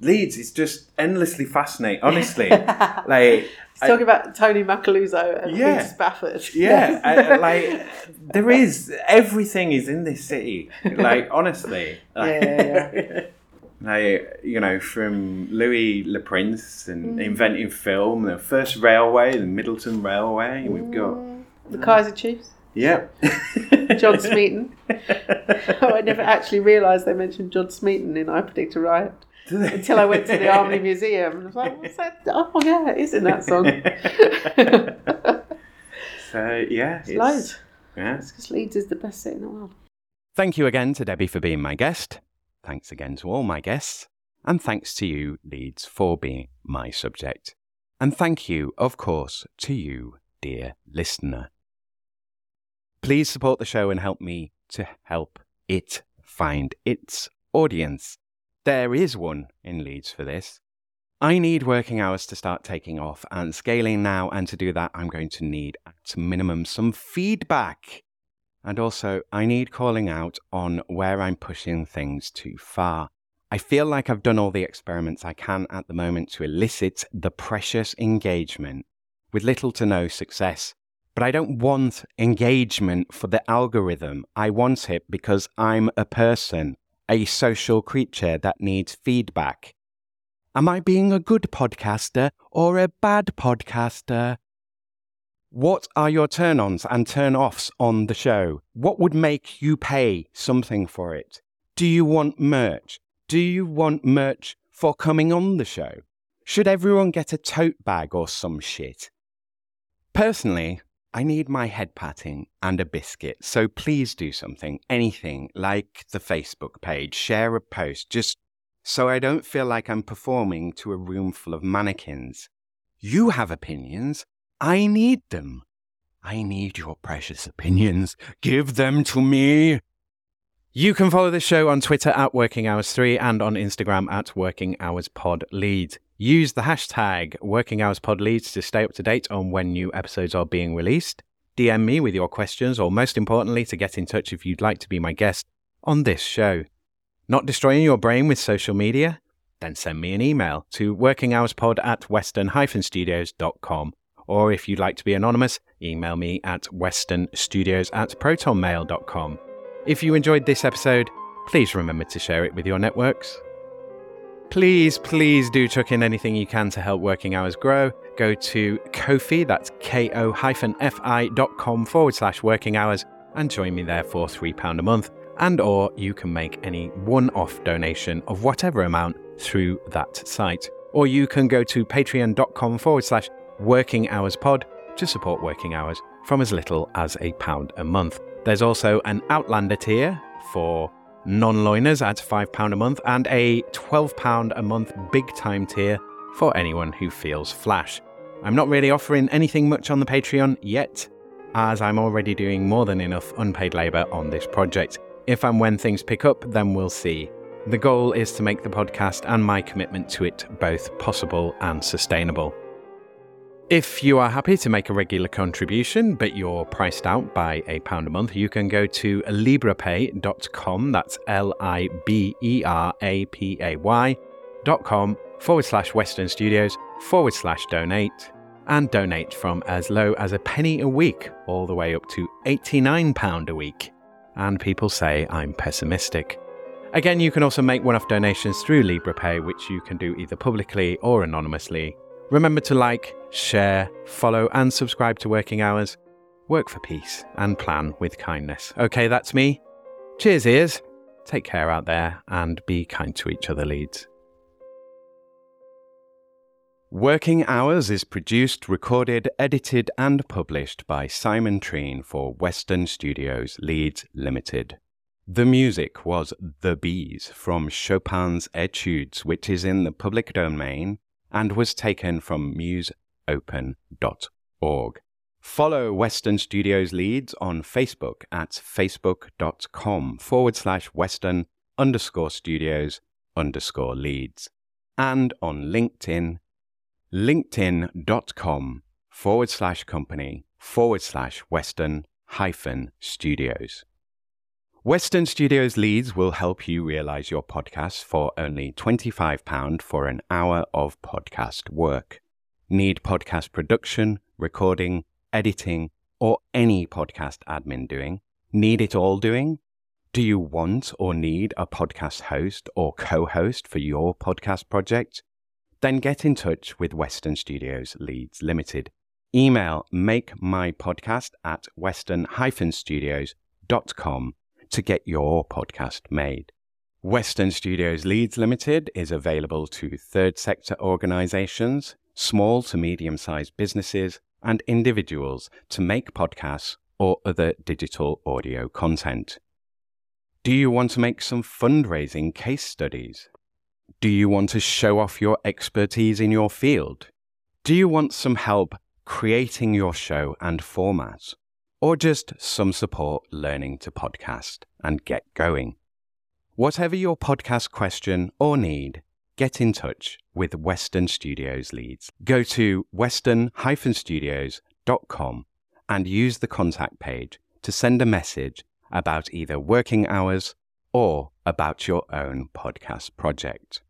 Leeds is just endlessly fascinating. Honestly, like He's talking about Tony Macaluso and Yeah. Peter Spafford. yeah, I- like there is everything is in this city. Like honestly, like, Yeah, like you know, from Louis Le Prince and Mm. inventing film, the first railway, the Middleton Railway. We've got the Kaiser Chiefs. yeah, John Smeaton. oh, I never actually realised they mentioned John Smeaton in I Predict a Riot until I went to the Army Museum and I was like, what's that? Oh, yeah, it is in that song. so yeah, it's, Loads. yeah. Because Leeds is the best city in the world. Thank you again to Deby for being my guest. Thanks again to all my guests. And thanks to you, Leeds, for being my subject. And thank you, of course, to you, dear listener. Please support the show and help me to help it find its audience. There is one in Leeds for this. I need working hours to start taking off and scaling now, and to do that, I'm going to need at minimum some feedback. And also, I need calling out on where I'm pushing things too far. I feel like I've done all the experiments I can at the moment to elicit the precious engagement with little to no success. But I don't want engagement for the algorithm. I want it because I'm a person, a social creature that needs feedback. Am I being a good podcaster or a bad podcaster? What are your turn ons and turn offs on the show? What would make you pay something for it? Do you want merch? Do you want merch for coming on the show? Should everyone get a tote bag or some shit? Personally, I need my head patting and a biscuit, so please do something, anything, like the Facebook page, share a post, just so I don't feel like I'm performing to a room full of mannequins. You have opinions. I need them. I need your precious opinions. Give them to me. You can follow the show on Twitter at Working Hours 3 and on Instagram at Working Hours Pod Lead. Use the hashtag Working Hours Pod Leeds to stay up to date on when new episodes are being released. DM me with your questions, or most importantly, to get in touch if you'd like to be my guest on this show. Not destroying your brain with social media? Then send me an email to workinghourspod at western-studios.com. Or if you'd like to be anonymous, email me at westernstudios at protonmail.com. If you enjoyed this episode, please remember to share it with your networks. Please, please do chuck in anything you can to help Working Hours grow. Go to Ko-fi, that's ko-fi.com forward slash working hours, and join me there for £3 a month. And or you can make any one-off donation of whatever amount through that site. Or you can go to patreon.com forward slash working hours pod to support working hours from as little as a pound a month. There's also an Outlander tier for non-loiners at £5 a month and a £12 a month big time tier for anyone who feels flash. I'm not really offering anything much on the Patreon yet, as I'm already doing more than enough unpaid labour on this project. If and when things pick up, then we'll see. The goal is to make the podcast and my commitment to it both possible and sustainable. If you are happy to make a regular contribution, but you're priced out by a pound a month, you can go to liberapay.com, that's L I B E R A P A Y.com forward slash Western Studios forward slash donate, and donate from as low as a penny a week all the way up to £89 a week. And people say I'm pessimistic. Again, you can also make one off donations through Liberapay, which you can do either publicly or anonymously. Remember to like, share, follow, and subscribe to Working Hours. Work for peace and plan with kindness. Okay, that's me. Cheers, ears. Take care out there and be kind to each other, Leeds. Working Hours is produced, recorded, edited, and published by Simon Treen for Western Studios Leeds Limited. The music was The Bees from Chopin's Etudes, which is in the public domain and was taken from musopen.org. Follow Western Studios Leeds on Facebook at facebook.com forward slash Western underscore studios underscore Leeds and on LinkedIn, linkedin.com forward slash company forward slash Western hyphen studios. Western Studios Leeds will help you realize your podcast for only £25 for an hour of podcast work. Need podcast production, recording, editing, or any podcast admin doing? Need it all doing? Do you want or need a podcast host or co host for your podcast project? Then get in touch with Western Studios Leeds Limited. Email makemypodcast at western-studios.com to get your podcast made. Western Studios Leeds Limited is available to third sector organizations, small to medium sized businesses, and individuals to make podcasts or other digital audio content. Do you want to make some fundraising case studies? Do you want to show off your expertise in your field? Do you want some help creating your show and format? Or just some support learning to podcast and get going? Whatever your podcast question or need, get in touch with Western Studios Leeds. Go to western-studios.com and use the contact page to send a message about either working hours or about your own podcast project.